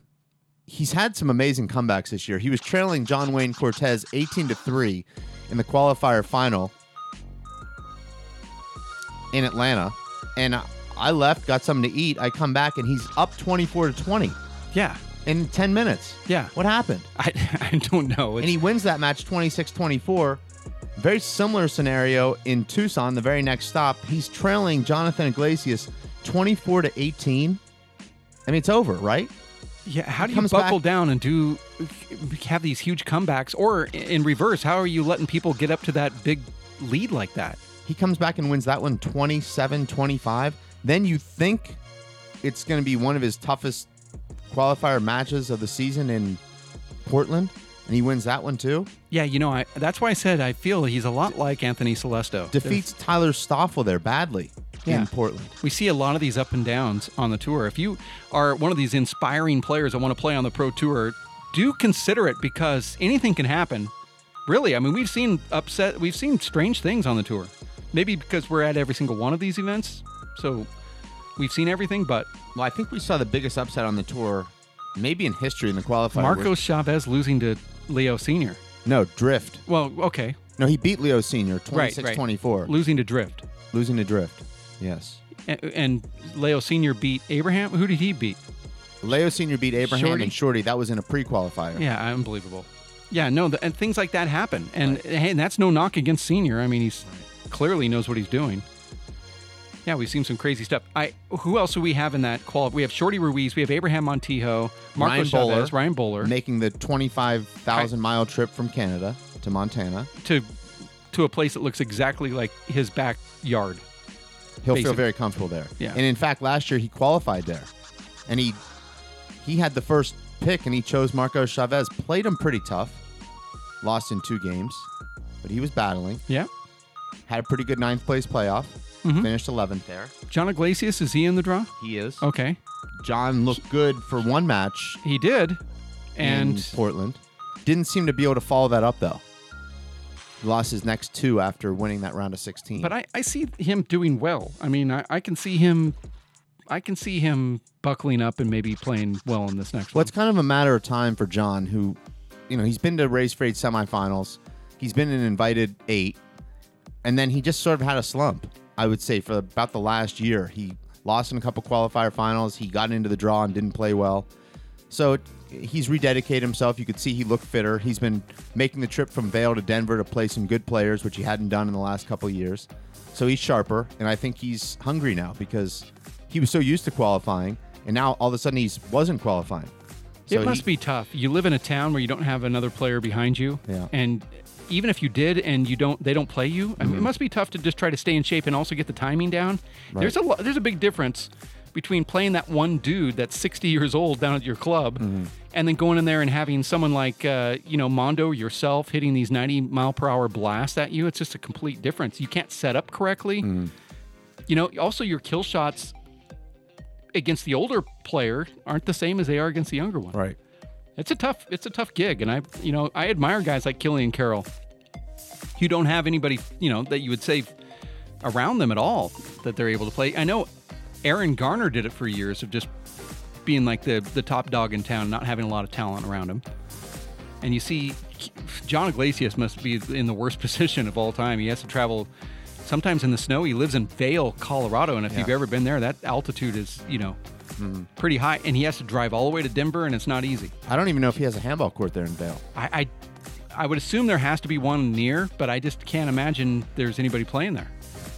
He's had some amazing comebacks this year. He was trailing John Wayne Cortez 18 to 3 in the qualifier final in Atlanta. And I- left, got something to eat. I come back and he's up 24 to 20 Yeah, in 10 minutes. yeah. What happened? I I don't know. and It's, he wins that match 26-24. Very similar scenario in Tucson, the very next stop. He's trailing Jonathan Iglesias 24 to 18. I mean, it's over, right? Yeah, how do you comes buckle back- down and do have these huge comebacks? Or in reverse, how are you letting people get up to that big lead like that? He comes back and wins that one 27 25. Then you think it's going to be one of his toughest qualifier matches of the season in Portland, and he wins that one too. Yeah, you know, I, that's why I said I feel he's a lot like Anthony Celeste. Defeats Tyler Stoffel there badly Yeah. in Portland. We see a lot of these up and downs on the tour. If you are one of these inspiring players that want to play on the pro tour, do consider it because anything can happen. Really, I mean, we've seen upset, we've seen strange things on the tour. Maybe because we're at every single one of these events, so we've seen everything. But Well, I think we saw the biggest upset on the tour, maybe in history in the qualifier. Marcos Chavez losing to Leo Senior. No, Drift. Well, okay, No, he beat Leo Senior Right, 26 right. 24. losing to Drift, Losing to Drift. Yes. and, and Leo Senior beat Abraham. Who did he beat? Leo Senior beat Abraham Shorty? and Shorty. That was in a pre qualifier. Yeah, unbelievable. Yeah, no, th- and things like that happen, and hey, and that's no knock against Senior. I mean, he's clearly knows what he's doing. Yeah, we've seen some crazy stuff. I who else do we have in that qual? We have Shorty Ruiz, we have Abraham Montijo, Marco Ryan Chavez, Bowler, Ryan Bowler, making the 25,000 mile trip from Canada to Montana. to to a place that looks exactly like his backyard. He'll Basically. feel very comfortable there. Yeah. And in fact, last year he qualified there, and he he had the first pick, and he chose Marco Chavez. Played him pretty tough. Lost in two games, but he was battling. Yeah. Had a pretty good ninth place playoff. Mhm. Finished 11th there. John Iglesias is he in the draw? He is. Okay, John looked good for one match he did, and Portland. Didn't seem to be able to follow that up though. He lost his next two after winning that round of 16. but I, I see him doing well. I mean, I, I can see him, I can see him buckling up and maybe playing well in this next Well, one. it's kind of a matter of time for John, who, you know, he's been to Race for Eight semifinals. He's been an invited eight, and then he just sort of had a slump. I would say for about the last year, he lost in a couple qualifier finals. He got into the draw and didn't play well. So he's rededicated himself. You could see he looked fitter. He's been making the trip from Vail to Denver to play some good players, which he hadn't done in the last couple of years. So he's sharper, and I think he's hungry now because he was so used to qualifying, and now all of a sudden he wasn't qualifying. So it must he- be tough. You live in a town where you don't have another player behind you, Yeah. and even if you did and you don't, they don't play you. I mean, it Mhm. must be tough to just try to stay in shape and also get the timing down. Right. There's a there's a big difference between playing that one dude that's 60 years old down at your club, Mm-hmm. and then going in there and having someone like uh, you know Mondo yourself hitting these 90 mile per hour blasts at you. It's just a complete difference. You can't set up correctly. Mm-hmm. You know, also your kill shots against the older player aren't the same as they are against the younger one. Right. It's a tough it's a tough gig and I you know, I admire guys like Killian Carroll who don't have anybody, you know, that you would say around them at all that they're able to play. I know Aaron Garner did it for years of just being like the the top dog in town, not having a lot of talent around him. And you see John Iglesias must be in the worst position of all time. He has to travel sometimes in the snow. He lives in Vail, Colorado, and if Yeah. you've ever been there, that altitude is, you know, Mm-hmm. pretty high and he has to drive all the way to Denver and it's not easy. I don't even know if he has a handball court there in Vail. I, I I would assume there has to be one near, but I just can't imagine there's anybody playing there.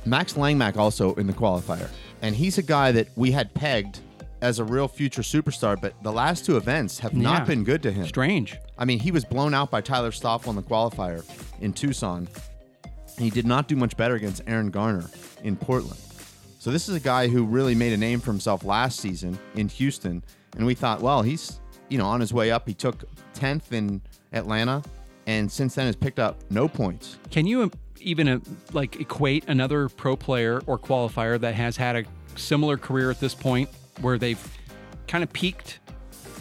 Max Langmack also in the qualifier. And he's a guy that we had pegged as a real future superstar, but the last two events have Yeah. not been good to him. Strange. I mean, he was blown out by Tyler Stoffel in the qualifier in Tucson. He did not do much better against Aaron Garner in Portland. So this is a guy who really made a name for himself last season in Houston, and we thought, well, he's you know on his way up. He took 10th in Atlanta, and since then has picked up no points. Can you um, even uh, like equate another pro player or qualifier that has had a similar career at this point where they've kind of peaked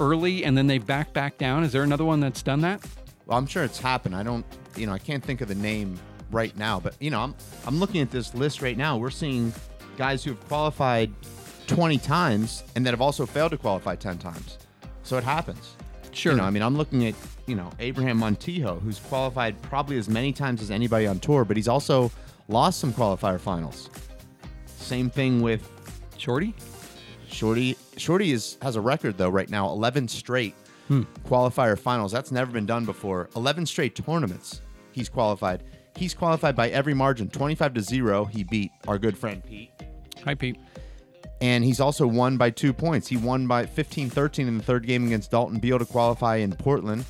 early and then they've backed back down? Is there another one that's done that? Well, I'm sure it's happened. I don't, you know, I can't think of the name right now, but you know, I'm I'm looking at this list right now. We're seeing guys who have qualified 20 times and that have also failed to qualify 10 times. So it happens. Sure. You know, I mean, I'm looking at, you know, Abraham Montijo, who's qualified probably as many times as anybody on tour, but he's also lost some qualifier finals. Same thing with Shorty. Shorty Shorty is has a record though right now, 11 straight Hmm. qualifier finals. That's never been done before. 11 straight tournaments he's qualified. He's qualified by every margin, 25 to 0. He beat our good friend Pete. Hi, Pete. And he's also won by two points. He won by 15 13 in the third game against Dalton Beal to qualify in Portland.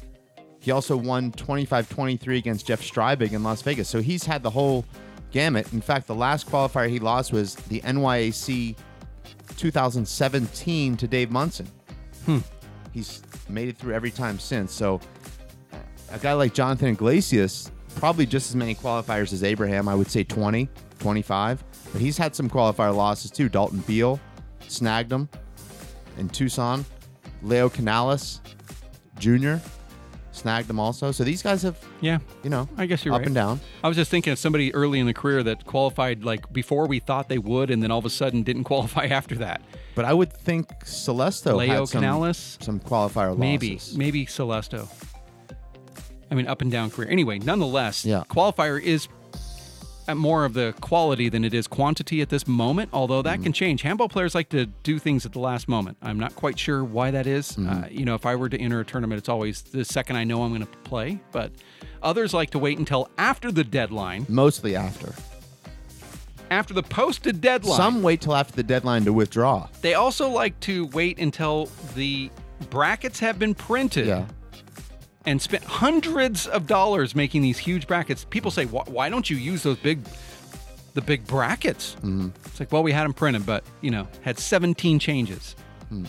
He also won 25 23 against Jeff Strybig in Las Vegas. So he's had the whole gamut. In fact, the last qualifier he lost was the NYAC 2017 to Dave Munson. Hmm. He's made it through every time since. So a guy like Jonathan Iglesias, probably just as many qualifiers as Abraham. I would say 20, 25. But he's had some qualifier losses too. Dalton Beal snagged him in Tucson. Leo Canales Jr. snagged him also. So these guys have, Yeah. you know, I guess you're up right. and down. I was just thinking of somebody early in the career that qualified like before we thought they would, and then all of a sudden didn't qualify after that. But I would think Celesto Leo had some, Canales? some qualifier Maybe, losses. maybe maybe Celesto. I mean, up and down career. Anyway, nonetheless, Yeah. qualifier is more of the quality than it is quantity at this moment. Although that Mm-hmm. can change. Handball players like to do things at the last moment. I'm not quite sure why that is. Mm-hmm. Uh, you know, if I were to enter a tournament, it's always the second I know I'm going to play. But others like to wait until after the deadline, Mostly after. after the posted deadline. Some wait till after the deadline to withdraw. They also like to wait until the brackets have been printed. Yeah. And spent hundreds of dollars making these huge brackets. People say, "Why- "Why don't you use those big, the big brackets?" Mm-hmm. It's like, well, we had them printed, but you know, had 17 changes. Hmm.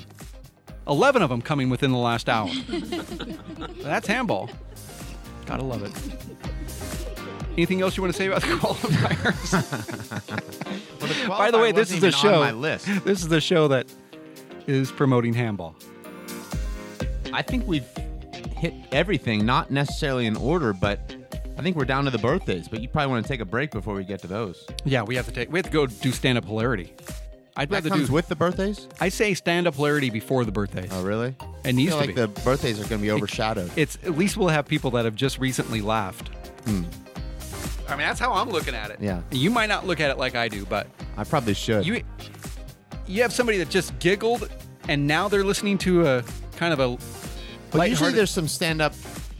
11 of them coming within the last hour. That's handball. Gotta love it. Anything else you want to say about the qualifiers? By the way, this is the show. my list. This is the show that is promoting handball. I think we've hit everything, not necessarily in order, but I think we're down to the birthdays. But you probably want to take a break before we get to those. Yeah, we have to take. We have to go do stand up hilarity. I'd That rather comes do with the birthdays. I say stand up hilarity before the birthdays. Oh, really? It needs I feel to like be. the birthdays are going to be overshadowed. It's at least we'll have people that have just recently laughed. Hmm. I mean, that's how I'm looking at it. Yeah. You might not look at it like I do, but I probably should. you you have somebody that just giggled and now they're listening to a kind of a but usually there's some stand-up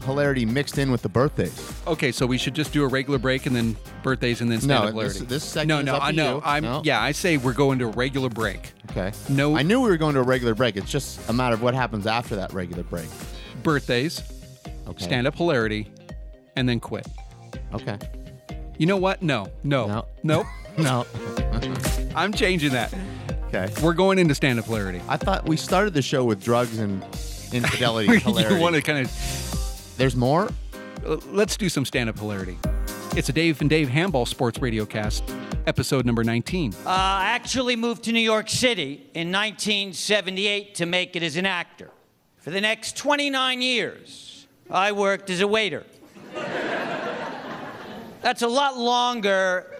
hilarity mixed in with the birthdays. Okay, so we should just do a regular break and then birthdays and then stand up this- hilarity. this section No, is no, up I know. you. I'm No. yeah, I say we're going to a regular break. Okay. No I knew we were going to a regular break. It's just a matter of what happens after that regular break. birthdays, Okay. stand up hilarity, and then quit. Okay. You know what? No, no, No. nope. No. I'm changing that. okay. We're going into stand up hilarity. I thought we started the show with drugs and infidelity. you hilarity. want to kind of There's more. let's do some stand up hilarity. It's a Dave and Dave Handball Sports Radio Cast, episode number 19. Uh, I actually moved to New York City in 1978 to make it as an actor. For the next 29 years, I worked as a waiter. That's a lot longer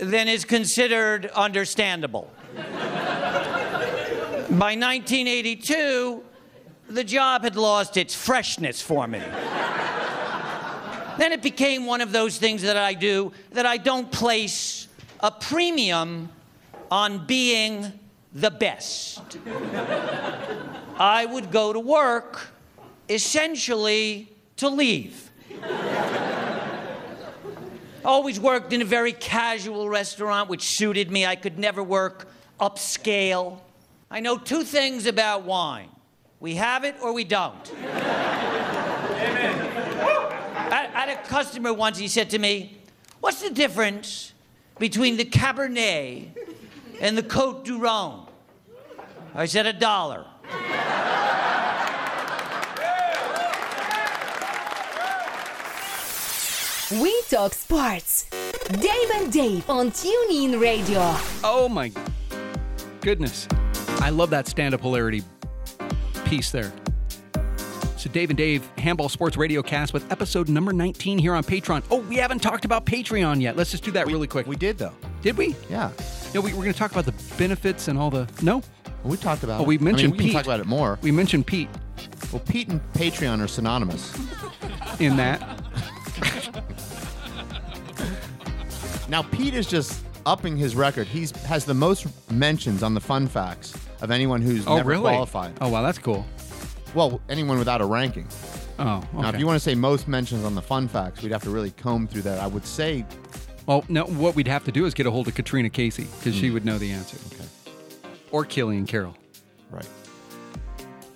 than is considered understandable. By 1982, the job had lost its freshness for me. Then it became one of those things that I do that I don't place a premium on being the best. I would go to work essentially to leave. Always worked in a very casual restaurant, which suited me. I could never work upscale. I know two things about wine we have it or we don't. I, I had a customer once, he said to me, What's the difference between the Cabernet and the Cote du Rhone? I said, A dollar. We talk sports. Dave and Dave on TuneIn Radio. Oh my goodness. I love that stand up hilarity piece there. So, Dave and Dave Handball Sports Radio Cast with episode number 19 here on Patreon. Oh, we haven't talked about Patreon yet. Let's just do that really quick. We did though. Did we? Yeah. No, we, we're going to talk about the benefits and all the. No? We talked about. Oh, we it. I mean, mentioned we Pete. talk about it more. We mentioned Pete Well, Pete and Patreon are synonymous. in that. Now Pete is just upping his record. He's has the most mentions on the fun facts of anyone who's Oh, never really? qualified. Oh, wow, that's cool. Well, anyone without a ranking. Oh, Now, if you want to say most mentions on the fun facts, we'd have to really comb through that. I would say Well, no, what we'd have to do is get a hold of Katrina Casey because Hmm. she would know the answer. Okay. Or Killian Carroll. Right.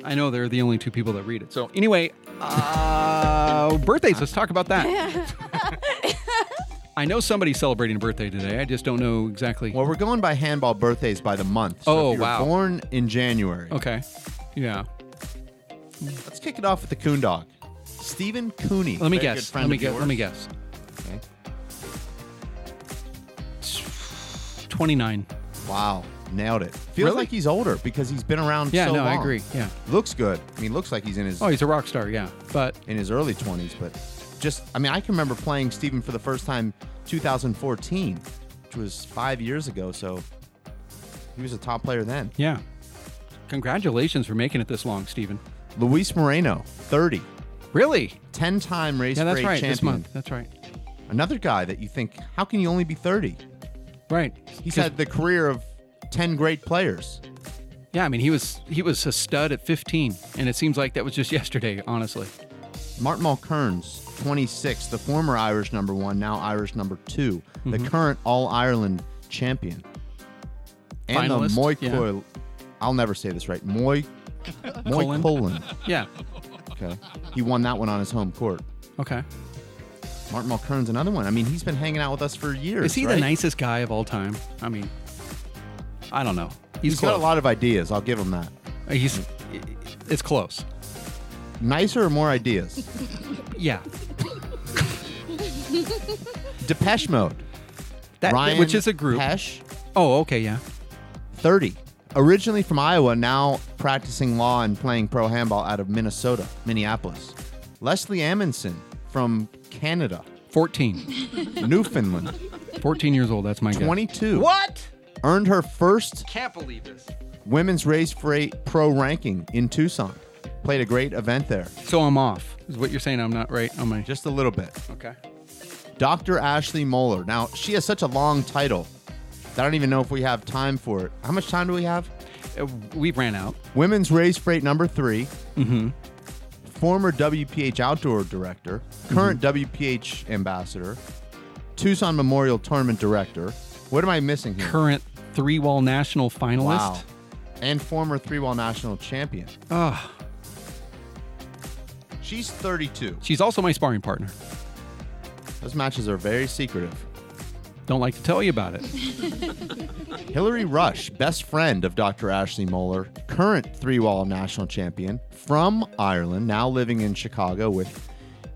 I know they're the only two people that read it. So anyway, uh, birthdays. Let's talk about that. I know somebody's celebrating a birthday today. I just don't know exactly. Well, we're going by handball birthdays by the month. So Oh, if you were wow. Born in January. Okay. Yeah. Let's kick it off with the Coon Dog. Stephen Cooney. Let me very guess. Let me guess. Let me guess. Okay. 29. Wow. Nailed it. Feels Really? like he's older because he's been around Yeah, so no, I long. agree. Yeah. Looks good. I mean, looks like he's in his Oh, he's a rock star. Yeah. But in his early 20s, but just I mean, I can remember playing Stephen for the first time 2014, which was 5 years ago, so he was a top player then. yeah. Congratulations for making it this long, Steven. Luis Moreno, 30. Really? 10-time race Yeah, that's right. champion. This month. That's right. Another guy that you think, how can you only be 30? Right. He's had the career of 10 great players. Yeah, I mean, he was he was a stud at 15, and it seems like that was just yesterday. Honestly. Martin Mulkerrins, 26, the former Irish number one, now Irish number 2 the Mhm. current All Ireland champion. And Finalist, the Moy yeah. Coil. I'll never say this right. Moy Moy. Cullen. Yeah. Okay. He won that one on his home court. Okay. Martin Mulkerrins, another one. I mean, he's been hanging out with us for years. Is he right? the nicest guy of all time? I mean, I don't know. He's, he's got a lot of ideas. I'll give him that. He's it's close. Nicer or more ideas? Yeah. Depeche Mode. That Ryan which is a group. Pesh, Oh, okay, yeah. 30. Originally from Iowa, now practicing law and playing pro handball out of Minnesota, Minneapolis. Leslie Amundsen from Canada, 14. Newfoundland, 14 years old. That's my guess. 22. What? Earned her first Can't believe this. women's race for eight pro ranking in Tucson. Played a great event there. So I'm off. Is what you're saying? I'm not right on my. Just a little bit. Okay. Dr. Ashley Moeller. Now, she has such a long title that I don't even know if we have time for it. How much time do we have? Uh, we ran out. Women's Race for Eight number three. Mm-hmm. former WPH outdoor director, current WPH ambassador, Tucson Memorial Tournament director. What am I missing here? Current three wall national finalist. Wow. And former three wall national champion. Ah, She's 32. she's also my sparring partner. Those matches are very secretive. Don't like to tell you about it. Hillary Rush, best friend of Dr. Ashley Moeller, current three wall national champion from Ireland, now living in Chicago with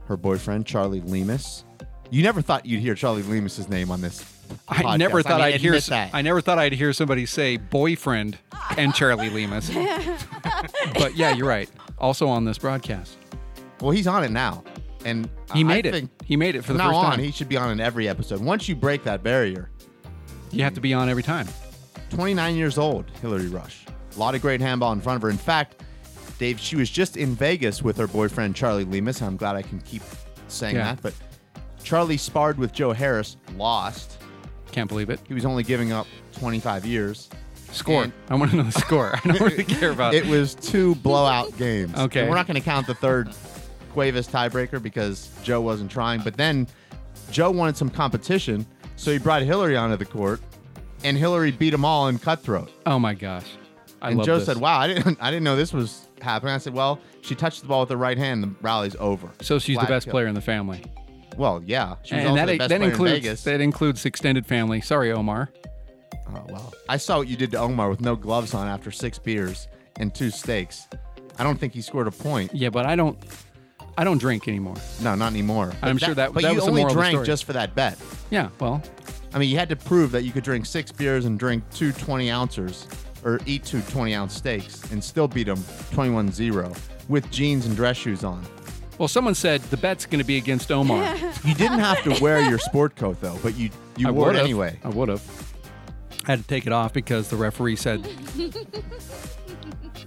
her boyfriend, Charlie Lemus. You never thought you'd hear Charlie Lemus's name on this. I podcast. never thought mean, I'd hear. that. I never thought I'd hear somebody say boyfriend and Charlie Lemus. but yeah, you're right. Also on this broadcast, Well, he's on it now, and he I made it. He made it for the now first on, time. he should be on in every episode. Once you break that barrier, you have to be on every time. 29 years old, Hillary Rush. A lot of great handball in front of her. In fact, Dave, she was just in Vegas with her boyfriend Charlie Lemus. I'm glad I can keep saying Yeah. that, but Charlie sparred with Joe Harris, lost. Can't believe it. He was only giving up 25 years. Score. And I want to know the score. I don't really care about it. it was two blowout games. Okay. And we're not going to count the third Cuevas tiebreaker because Joe wasn't trying. But then Joe wanted some competition, so he brought Hillary onto the court, and Hillary beat them all in cutthroat. Oh my gosh. I and love Joe this. said, "Wow, I didn't, I didn't know this was happening." I said, "Well, she touched the ball with her right hand. The rally's over." So she's Flag the best kill. player in the family. Well, yeah, she was and also that, the best that player includes in Vegas. that includes extended family. Sorry, Omar. Oh well, I saw what you did to Omar with no gloves on after six beers and two steaks. I don't think he scored a point. Yeah, but I don't. I don't drink anymore. No, not anymore. I'm But sure that- But that you was the only moral of the drank story. just for that bet. Yeah, well, I mean, you had to prove that you could drink six beers and drink two 20 ounces, or eat two 20 ounce steaks and still beat them 21 0 with jeans and dress shoes on. well, someone said the bet's going to be against Omar. You didn't have to wear your sport coat though, but you you wore it would've. anyway. I would have. I had to take it off because the referee said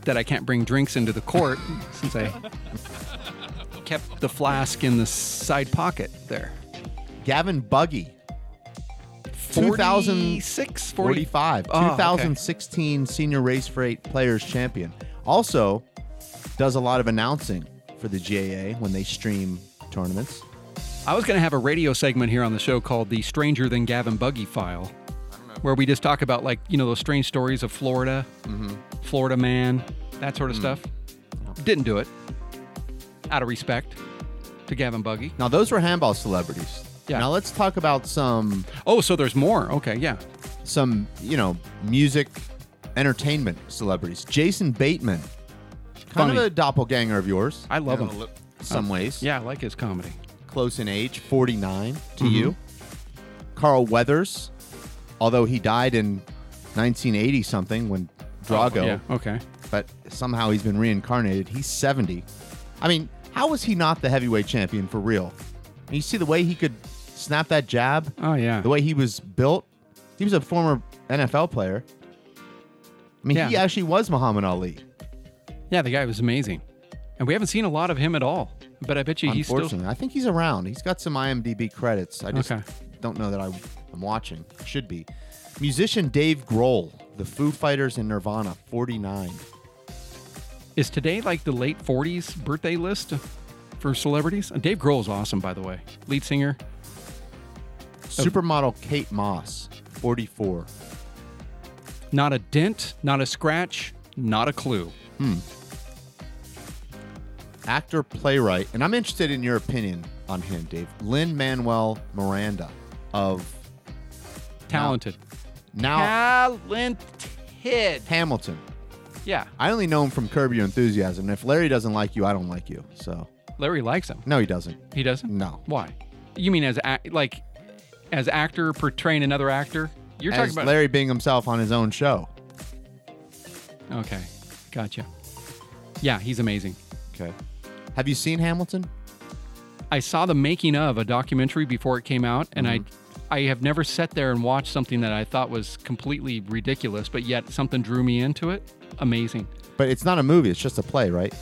that I can't bring drinks into the court since I kept the flask in the side pocket there. Gavin Buggy. 46, 40 45. Oh, okay. 2016 Senior Race for Eight Players Champion. Also does a lot of announcing for the GAA when they stream tournaments. I was going to have a radio segment here on the show called the Stranger Than Gavin Buggy File. I don't know where we just talk about like you know those strange stories of Florida, Mm-hmm. Florida man, that sort of Mm. stuff. Didn't do it out of respect to Gavin Buggy. Now those were handball celebrities. Yeah. Now let's talk about some. Oh, so there's more. Okay, yeah. Some you know music, entertainment celebrities. Jason Bateman, kind Funny. of a doppelganger of yours. I love him. Some Uh, ways. Yeah, I like his comedy. Close in age, forty nine to Mhm. you. Carl Weathers, although he died in 1980 something when Drago. Oh, yeah, okay. But somehow he's been reincarnated. He's 70. I mean, how was he not the heavyweight champion for real? And you see the way he could snap that jab? Oh yeah. The way he was built? He was a former NFL player. I mean, he actually was Muhammad Ali. Yeah, the guy was amazing, and we haven't seen a lot of him at all. But I bet you he's still. Unfortunately, I think he's around. He's got some IMDb credits. I just Okay. don't know that I, I'm watching. Should be. Musician Dave Grohl, the Foo Fighters and Nirvana, 49. Is today like the late 40s birthday list for celebrities? And Dave Grohl is awesome, by the way. Lead singer. Supermodel Kate Moss, 44. Not a dent, not a scratch, not a clue. Hmm. Actor, playwright, and I'm interested in your opinion on him, Dave. Lin-Manuel Miranda of Talented. now Talented. Hamilton. Yeah. I only know him from Curb Your Enthusiasm. And if Larry doesn't like you, I don't like you. So Larry likes him. no, he doesn't. He doesn't? No. Why? You mean as like as actor portraying another actor? You're As talking about Larry being himself on his own show. Okay. Gotcha. Yeah, he's amazing. Okay. Have you seen Hamilton? I saw the making of a documentary before it came out, and Mm-hmm. I, I have never sat there and watched something that I thought was completely ridiculous, but yet something drew me into it. Amazing. But it's not a movie. It's just a play, right?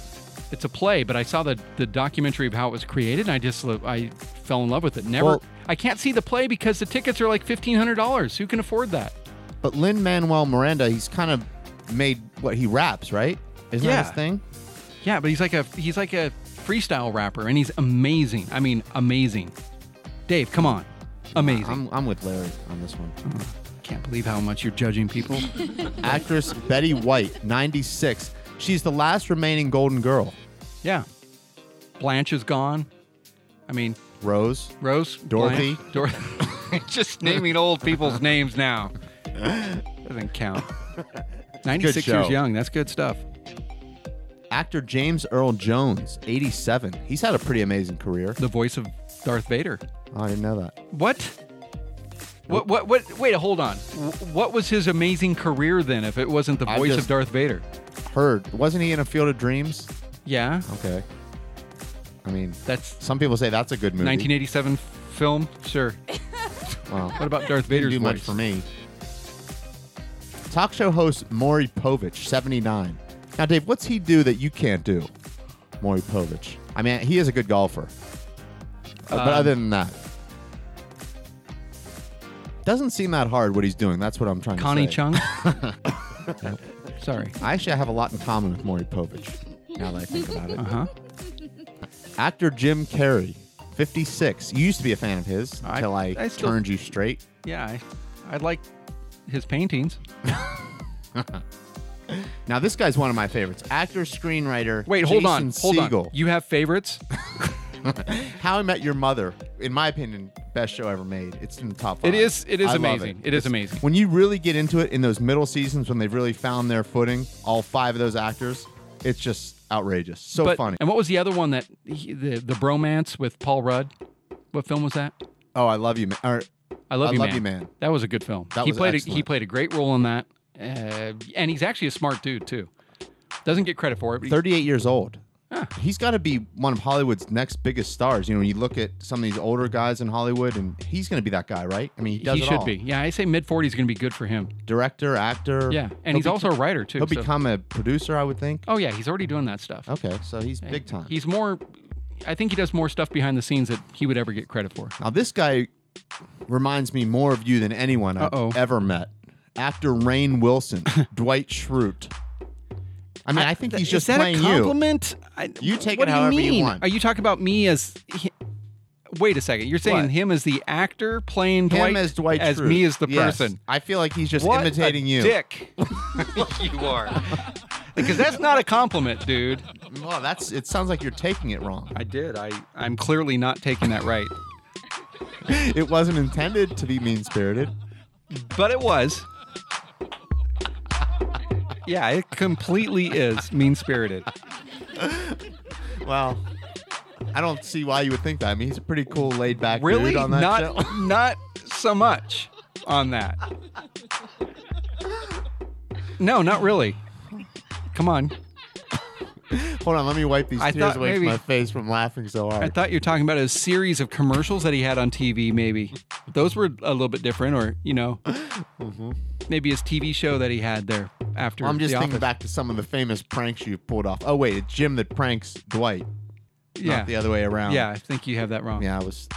It's a play, but I saw the the documentary of how it was created, and I just I fell in love with it. Never. Well- I can't see the play because the tickets are like fifteen hundred dollars. Who can afford that? But Lin-Manuel Miranda, he's kind of made what he raps, right? Isn't that Yeah. his thing? Yeah, but he's like a he's like a freestyle rapper, and he's amazing. I mean, amazing. Dave, come on, amazing. I'm, I'm with Larry on this one. Uh-huh. Can't believe how much you're judging people. Actress Betty White, 96. She's the last remaining Golden Girl. yeah, Blanche is gone. I mean, Rose, Rose, Dorothy. Blanche, Dor- just naming old people's names now doesn't count. Ninety-six years young. That's good stuff. Actor James Earl Jones, 87. He's had a pretty amazing career. The voice of Darth Vader. Oh, I didn't know that. What? What? What? What? Wait, hold on. What was his amazing career then? If it wasn't the I voice just- of Darth Vader? Heard. Wasn't he in A Field of Dreams? Yeah. Okay. I mean, That's some people say that's a good movie. 1987 film. Sure. Well, What about Darth didn't Vader's do much voice? for me. Talk show host Maury Povich, 79. Now, Dave, what's he do that you can't do? Maury Povich. I mean, he is a good golfer. Uh, but Um, other than that, doesn't seem that hard what he's doing. That's what I'm trying Connie to say. Connie Chung. Sorry. I actually have a lot in common with Maury Povich. Now that I think about it. Uh huh. Actor Jim Carrey, 56. You used to be a fan of his I- until I, I still- turned you straight. Yeah, I, I like his paintings. Now, this guy's one of my favorites. Actor, screenwriter. Wait, hold on, Jason hold Segel. on. You have favorites? How I Met Your Mother, in my opinion, best show ever made. It's in the top five. It is- it is I amazing. It is amazing. When you really get into it in those middle seasons when they've really found their footing, all five of those actors, it's just outrageous. So But- funny. And what was the other one that he, the the bromance with Paul Rudd? What film was that? Oh, I love you, man. Or, I love I you, love man. you, man. That was a good film. That he played a, he played a great role in that, uh, and he's actually a smart dude too. Doesn't get credit for it. But 38 years old. He's got to be one of Hollywood's next biggest stars. You know, when you look at some of these older guys in Hollywood, and he's going to be that guy, right? I mean, he he should all. be. Yeah, I say mid 40s is going to be good for him. Director, actor. Yeah, and he's also a writer too. He'll so- become a producer, I would think. Oh yeah, he's already doing that stuff. Okay, so he's big time. He's more. I think he does more stuff behind the scenes that he would ever get credit for. Now, this guy reminds me more of you than anyone I've ever met. Actor Rainn Wilson, Dwight Schrute. I mean, I, think he's Is just that playing a compliment? I, you. You take what it do you however mean? you want. Are you talking about me as? he- Wait a second. You're saying What? him as the actor playing Dwight Him as Dwight as Schrute. me as the Yes. person. I feel like he's just What a imitating you. Dick. you are. Because that's not a compliment, dude. Well, that's. It sounds like you're taking it wrong. I did. I I'm clearly not taking that right. it wasn't intended to be mean spirited. But it was. Yeah, it completely is mean spirited. Well, I don't see why you would think that. I mean, he's a pretty cool, laid back Really? dude on that not show. not so much on that. No, not really. Come on. Hold on, let me wipe these I tears away maybe- from my face from laughing so hard. I thought you were talking about a series of commercials that he had on TV, maybe. Those were a little bit different, or, you know, mm-hmm. maybe his TV show that he had there after. Well, I'm just thinking Office. back to some of the famous pranks you pulled off. Oh wait, it's Jim that pranks Dwight. Yeah. Not the other way around. Yeah, I think you have that wrong. Yeah, I was.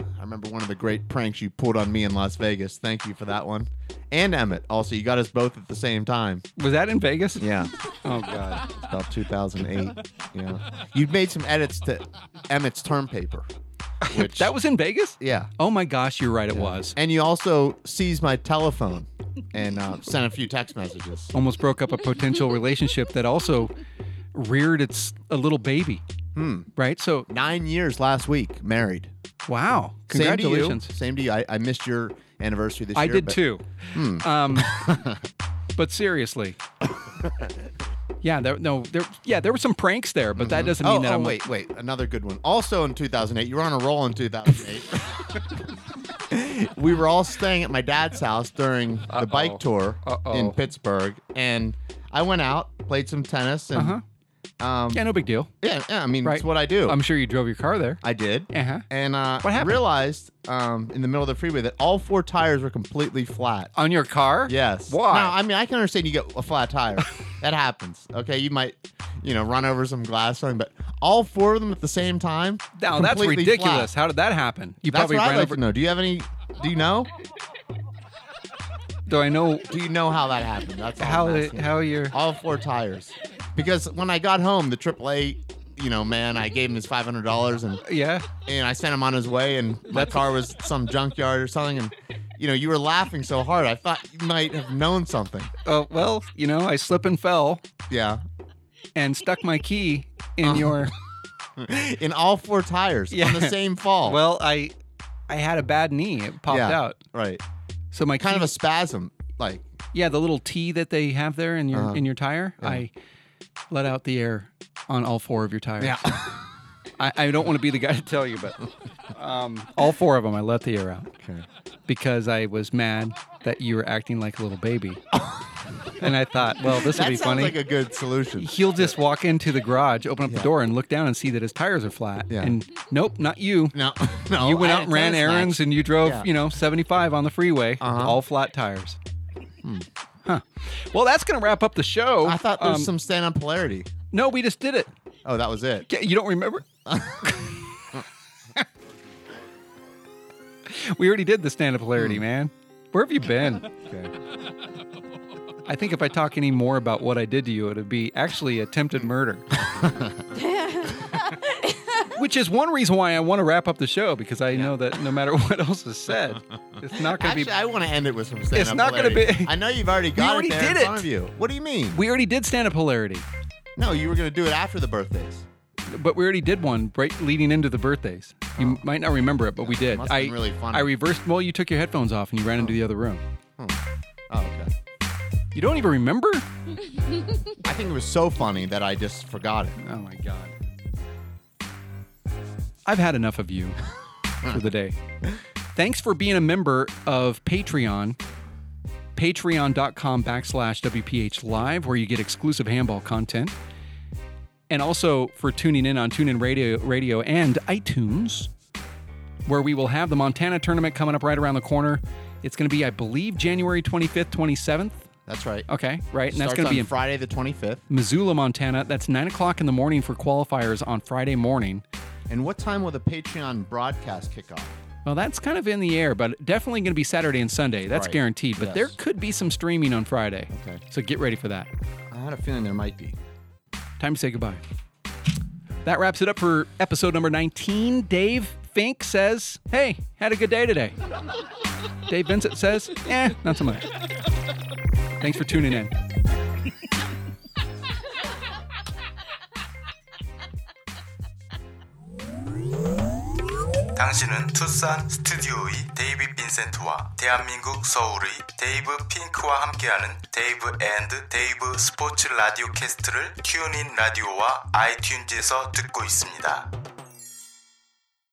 I remember one of the great pranks you pulled on me in Las Vegas. Thank you for that one. And Emmett. Also, you got us both at the same time. Was that in Vegas? Yeah. Oh, God. It's about 2008. Yeah. You made some edits to Emmett's term paper. Which, That was in Vegas? yeah. Oh my gosh, you're right. It was. And you also seized my telephone and uh, sent a few text messages. Almost broke up a potential relationship that also reared its a little baby. Hmm. Right? So Nine years last week, married. wow. Same to you. Congratulations. Same to you. I, I missed your anniversary this I year. I did but- too. Hmm. Um, but seriously. Yeah, there no there yeah, there were some pranks there, but that doesn't mean oh, that oh, I'm wait, wait, another good one. Also in 2008, you were on a roll in 2008. we were all staying at my dad's house during the Uh-oh. bike tour in Uh-oh. Pittsburgh, and I went out, played some tennis, and Uh-huh. Um, Yeah, no big deal. yeah, yeah, I mean, Right. it's what I do. I'm sure you drove your car there. I did, Uh-huh. and uh, What happened? realized um, in the middle of the freeway that all four tires were completely flat. On your car? Yes. Why? Now, I mean, I can understand you get a flat tire. that happens. Okay, you might, you know, run over some glass or something, but all four of them at the same time. Now that's completely ridiculous. flat. How did that happen? You That's probably what I'd ran like over to know. Do you have any? Do you know? Do I know Do you know how that happened? That's all how I'm it, asking. how you're all four tires. Because when I got home, the AAA, you know, man, I gave him his five hundred dollars and Yeah. and I sent him on his way, and my car was some junkyard or something, and you know, you were laughing so hard, I thought you might have known something. Oh, well, you know, I slip and fell Yeah. and stuck my key in Uh-huh. your In all four tires Yeah. on the same fall. Well, I I had a bad knee. It popped Yeah. out. right. So my Kind key, of a spasm, like yeah, the little T that they have there in your Uh-huh. in your tire. Yeah. I let out the air on all four of your tires. Yeah. I, I don't want to be the guy to tell you, but um, all four of them, I let the air out Okay. because I was mad that you were acting like a little baby. and I thought, well, this will be sounds funny. like a good solution. He'll just walk into the garage, open up the door, and look down and see that his tires are flat. Yeah. And nope, not you. No, no. you went I out had and ran tennis errands match. and you drove, Yeah. you know, 75 on the freeway, Uh-huh. all flat tires. Huh. Well, that's going to wrap up the show. I thought there was Um, some stand-up polarity. No, we just did it. Oh, that was it. Yeah, You don't remember? we already did the stand up polarity, man. Where have you been? Okay. I think if I talk any more about what I did to you, it would be actually attempted murder. Which is one reason why I want to wrap up the show because I know that no matter what else is said, it's not going to Actually, be. I want to end it with some stand-up It's not gonna be- I know you've already got already it there did in it. front of you. What do you mean? We already did stand up polarity, No, you were going to do it after the birthdays. but we already did one right leading into the birthdays. You oh. might not remember it, but we did. Must I really funny. I reversed. Well, you took your headphones off and you ran into oh. the other room. Oh. oh, okay. You don't even remember? I think it was so funny that I just forgot it. Oh my god. I've had enough of you for the day. Thanks for being a member of Patreon. Patreon.com backslash WPH Live, where you get exclusive handball content. And also for tuning in on TuneIn Radio, Radio and iTunes, where we will have the Montana tournament coming up right around the corner. It's going to be, I believe, January 25th, 27th. That's right. Okay, right. And that's going to be in Friday the 25th. Missoula, Montana. That's 9 o'clock in the morning for qualifiers on Friday morning. And what time will the Patreon broadcast kick off? Well, that's kind of in the air, but definitely going to be Saturday and Sunday. That's Right. guaranteed. But Yes. there could be some streaming on Friday. Okay. So get ready for that. I had a feeling there might be. Time to say goodbye. That wraps it up for episode number 19. Dave, Fink says, Hey, had a good day today. Dave Vincent says, Eh, not so much. Thanks for tuning in. 당신은 투싼 스튜디오의 데이비 빈센트와 대한민국 서울의 데이브 핑크와 함께하는 데이브 앤드 데이브 스포츠 라디오 캐스트를 튜닝 라디오와 아이튠즈에서 듣고 있습니다.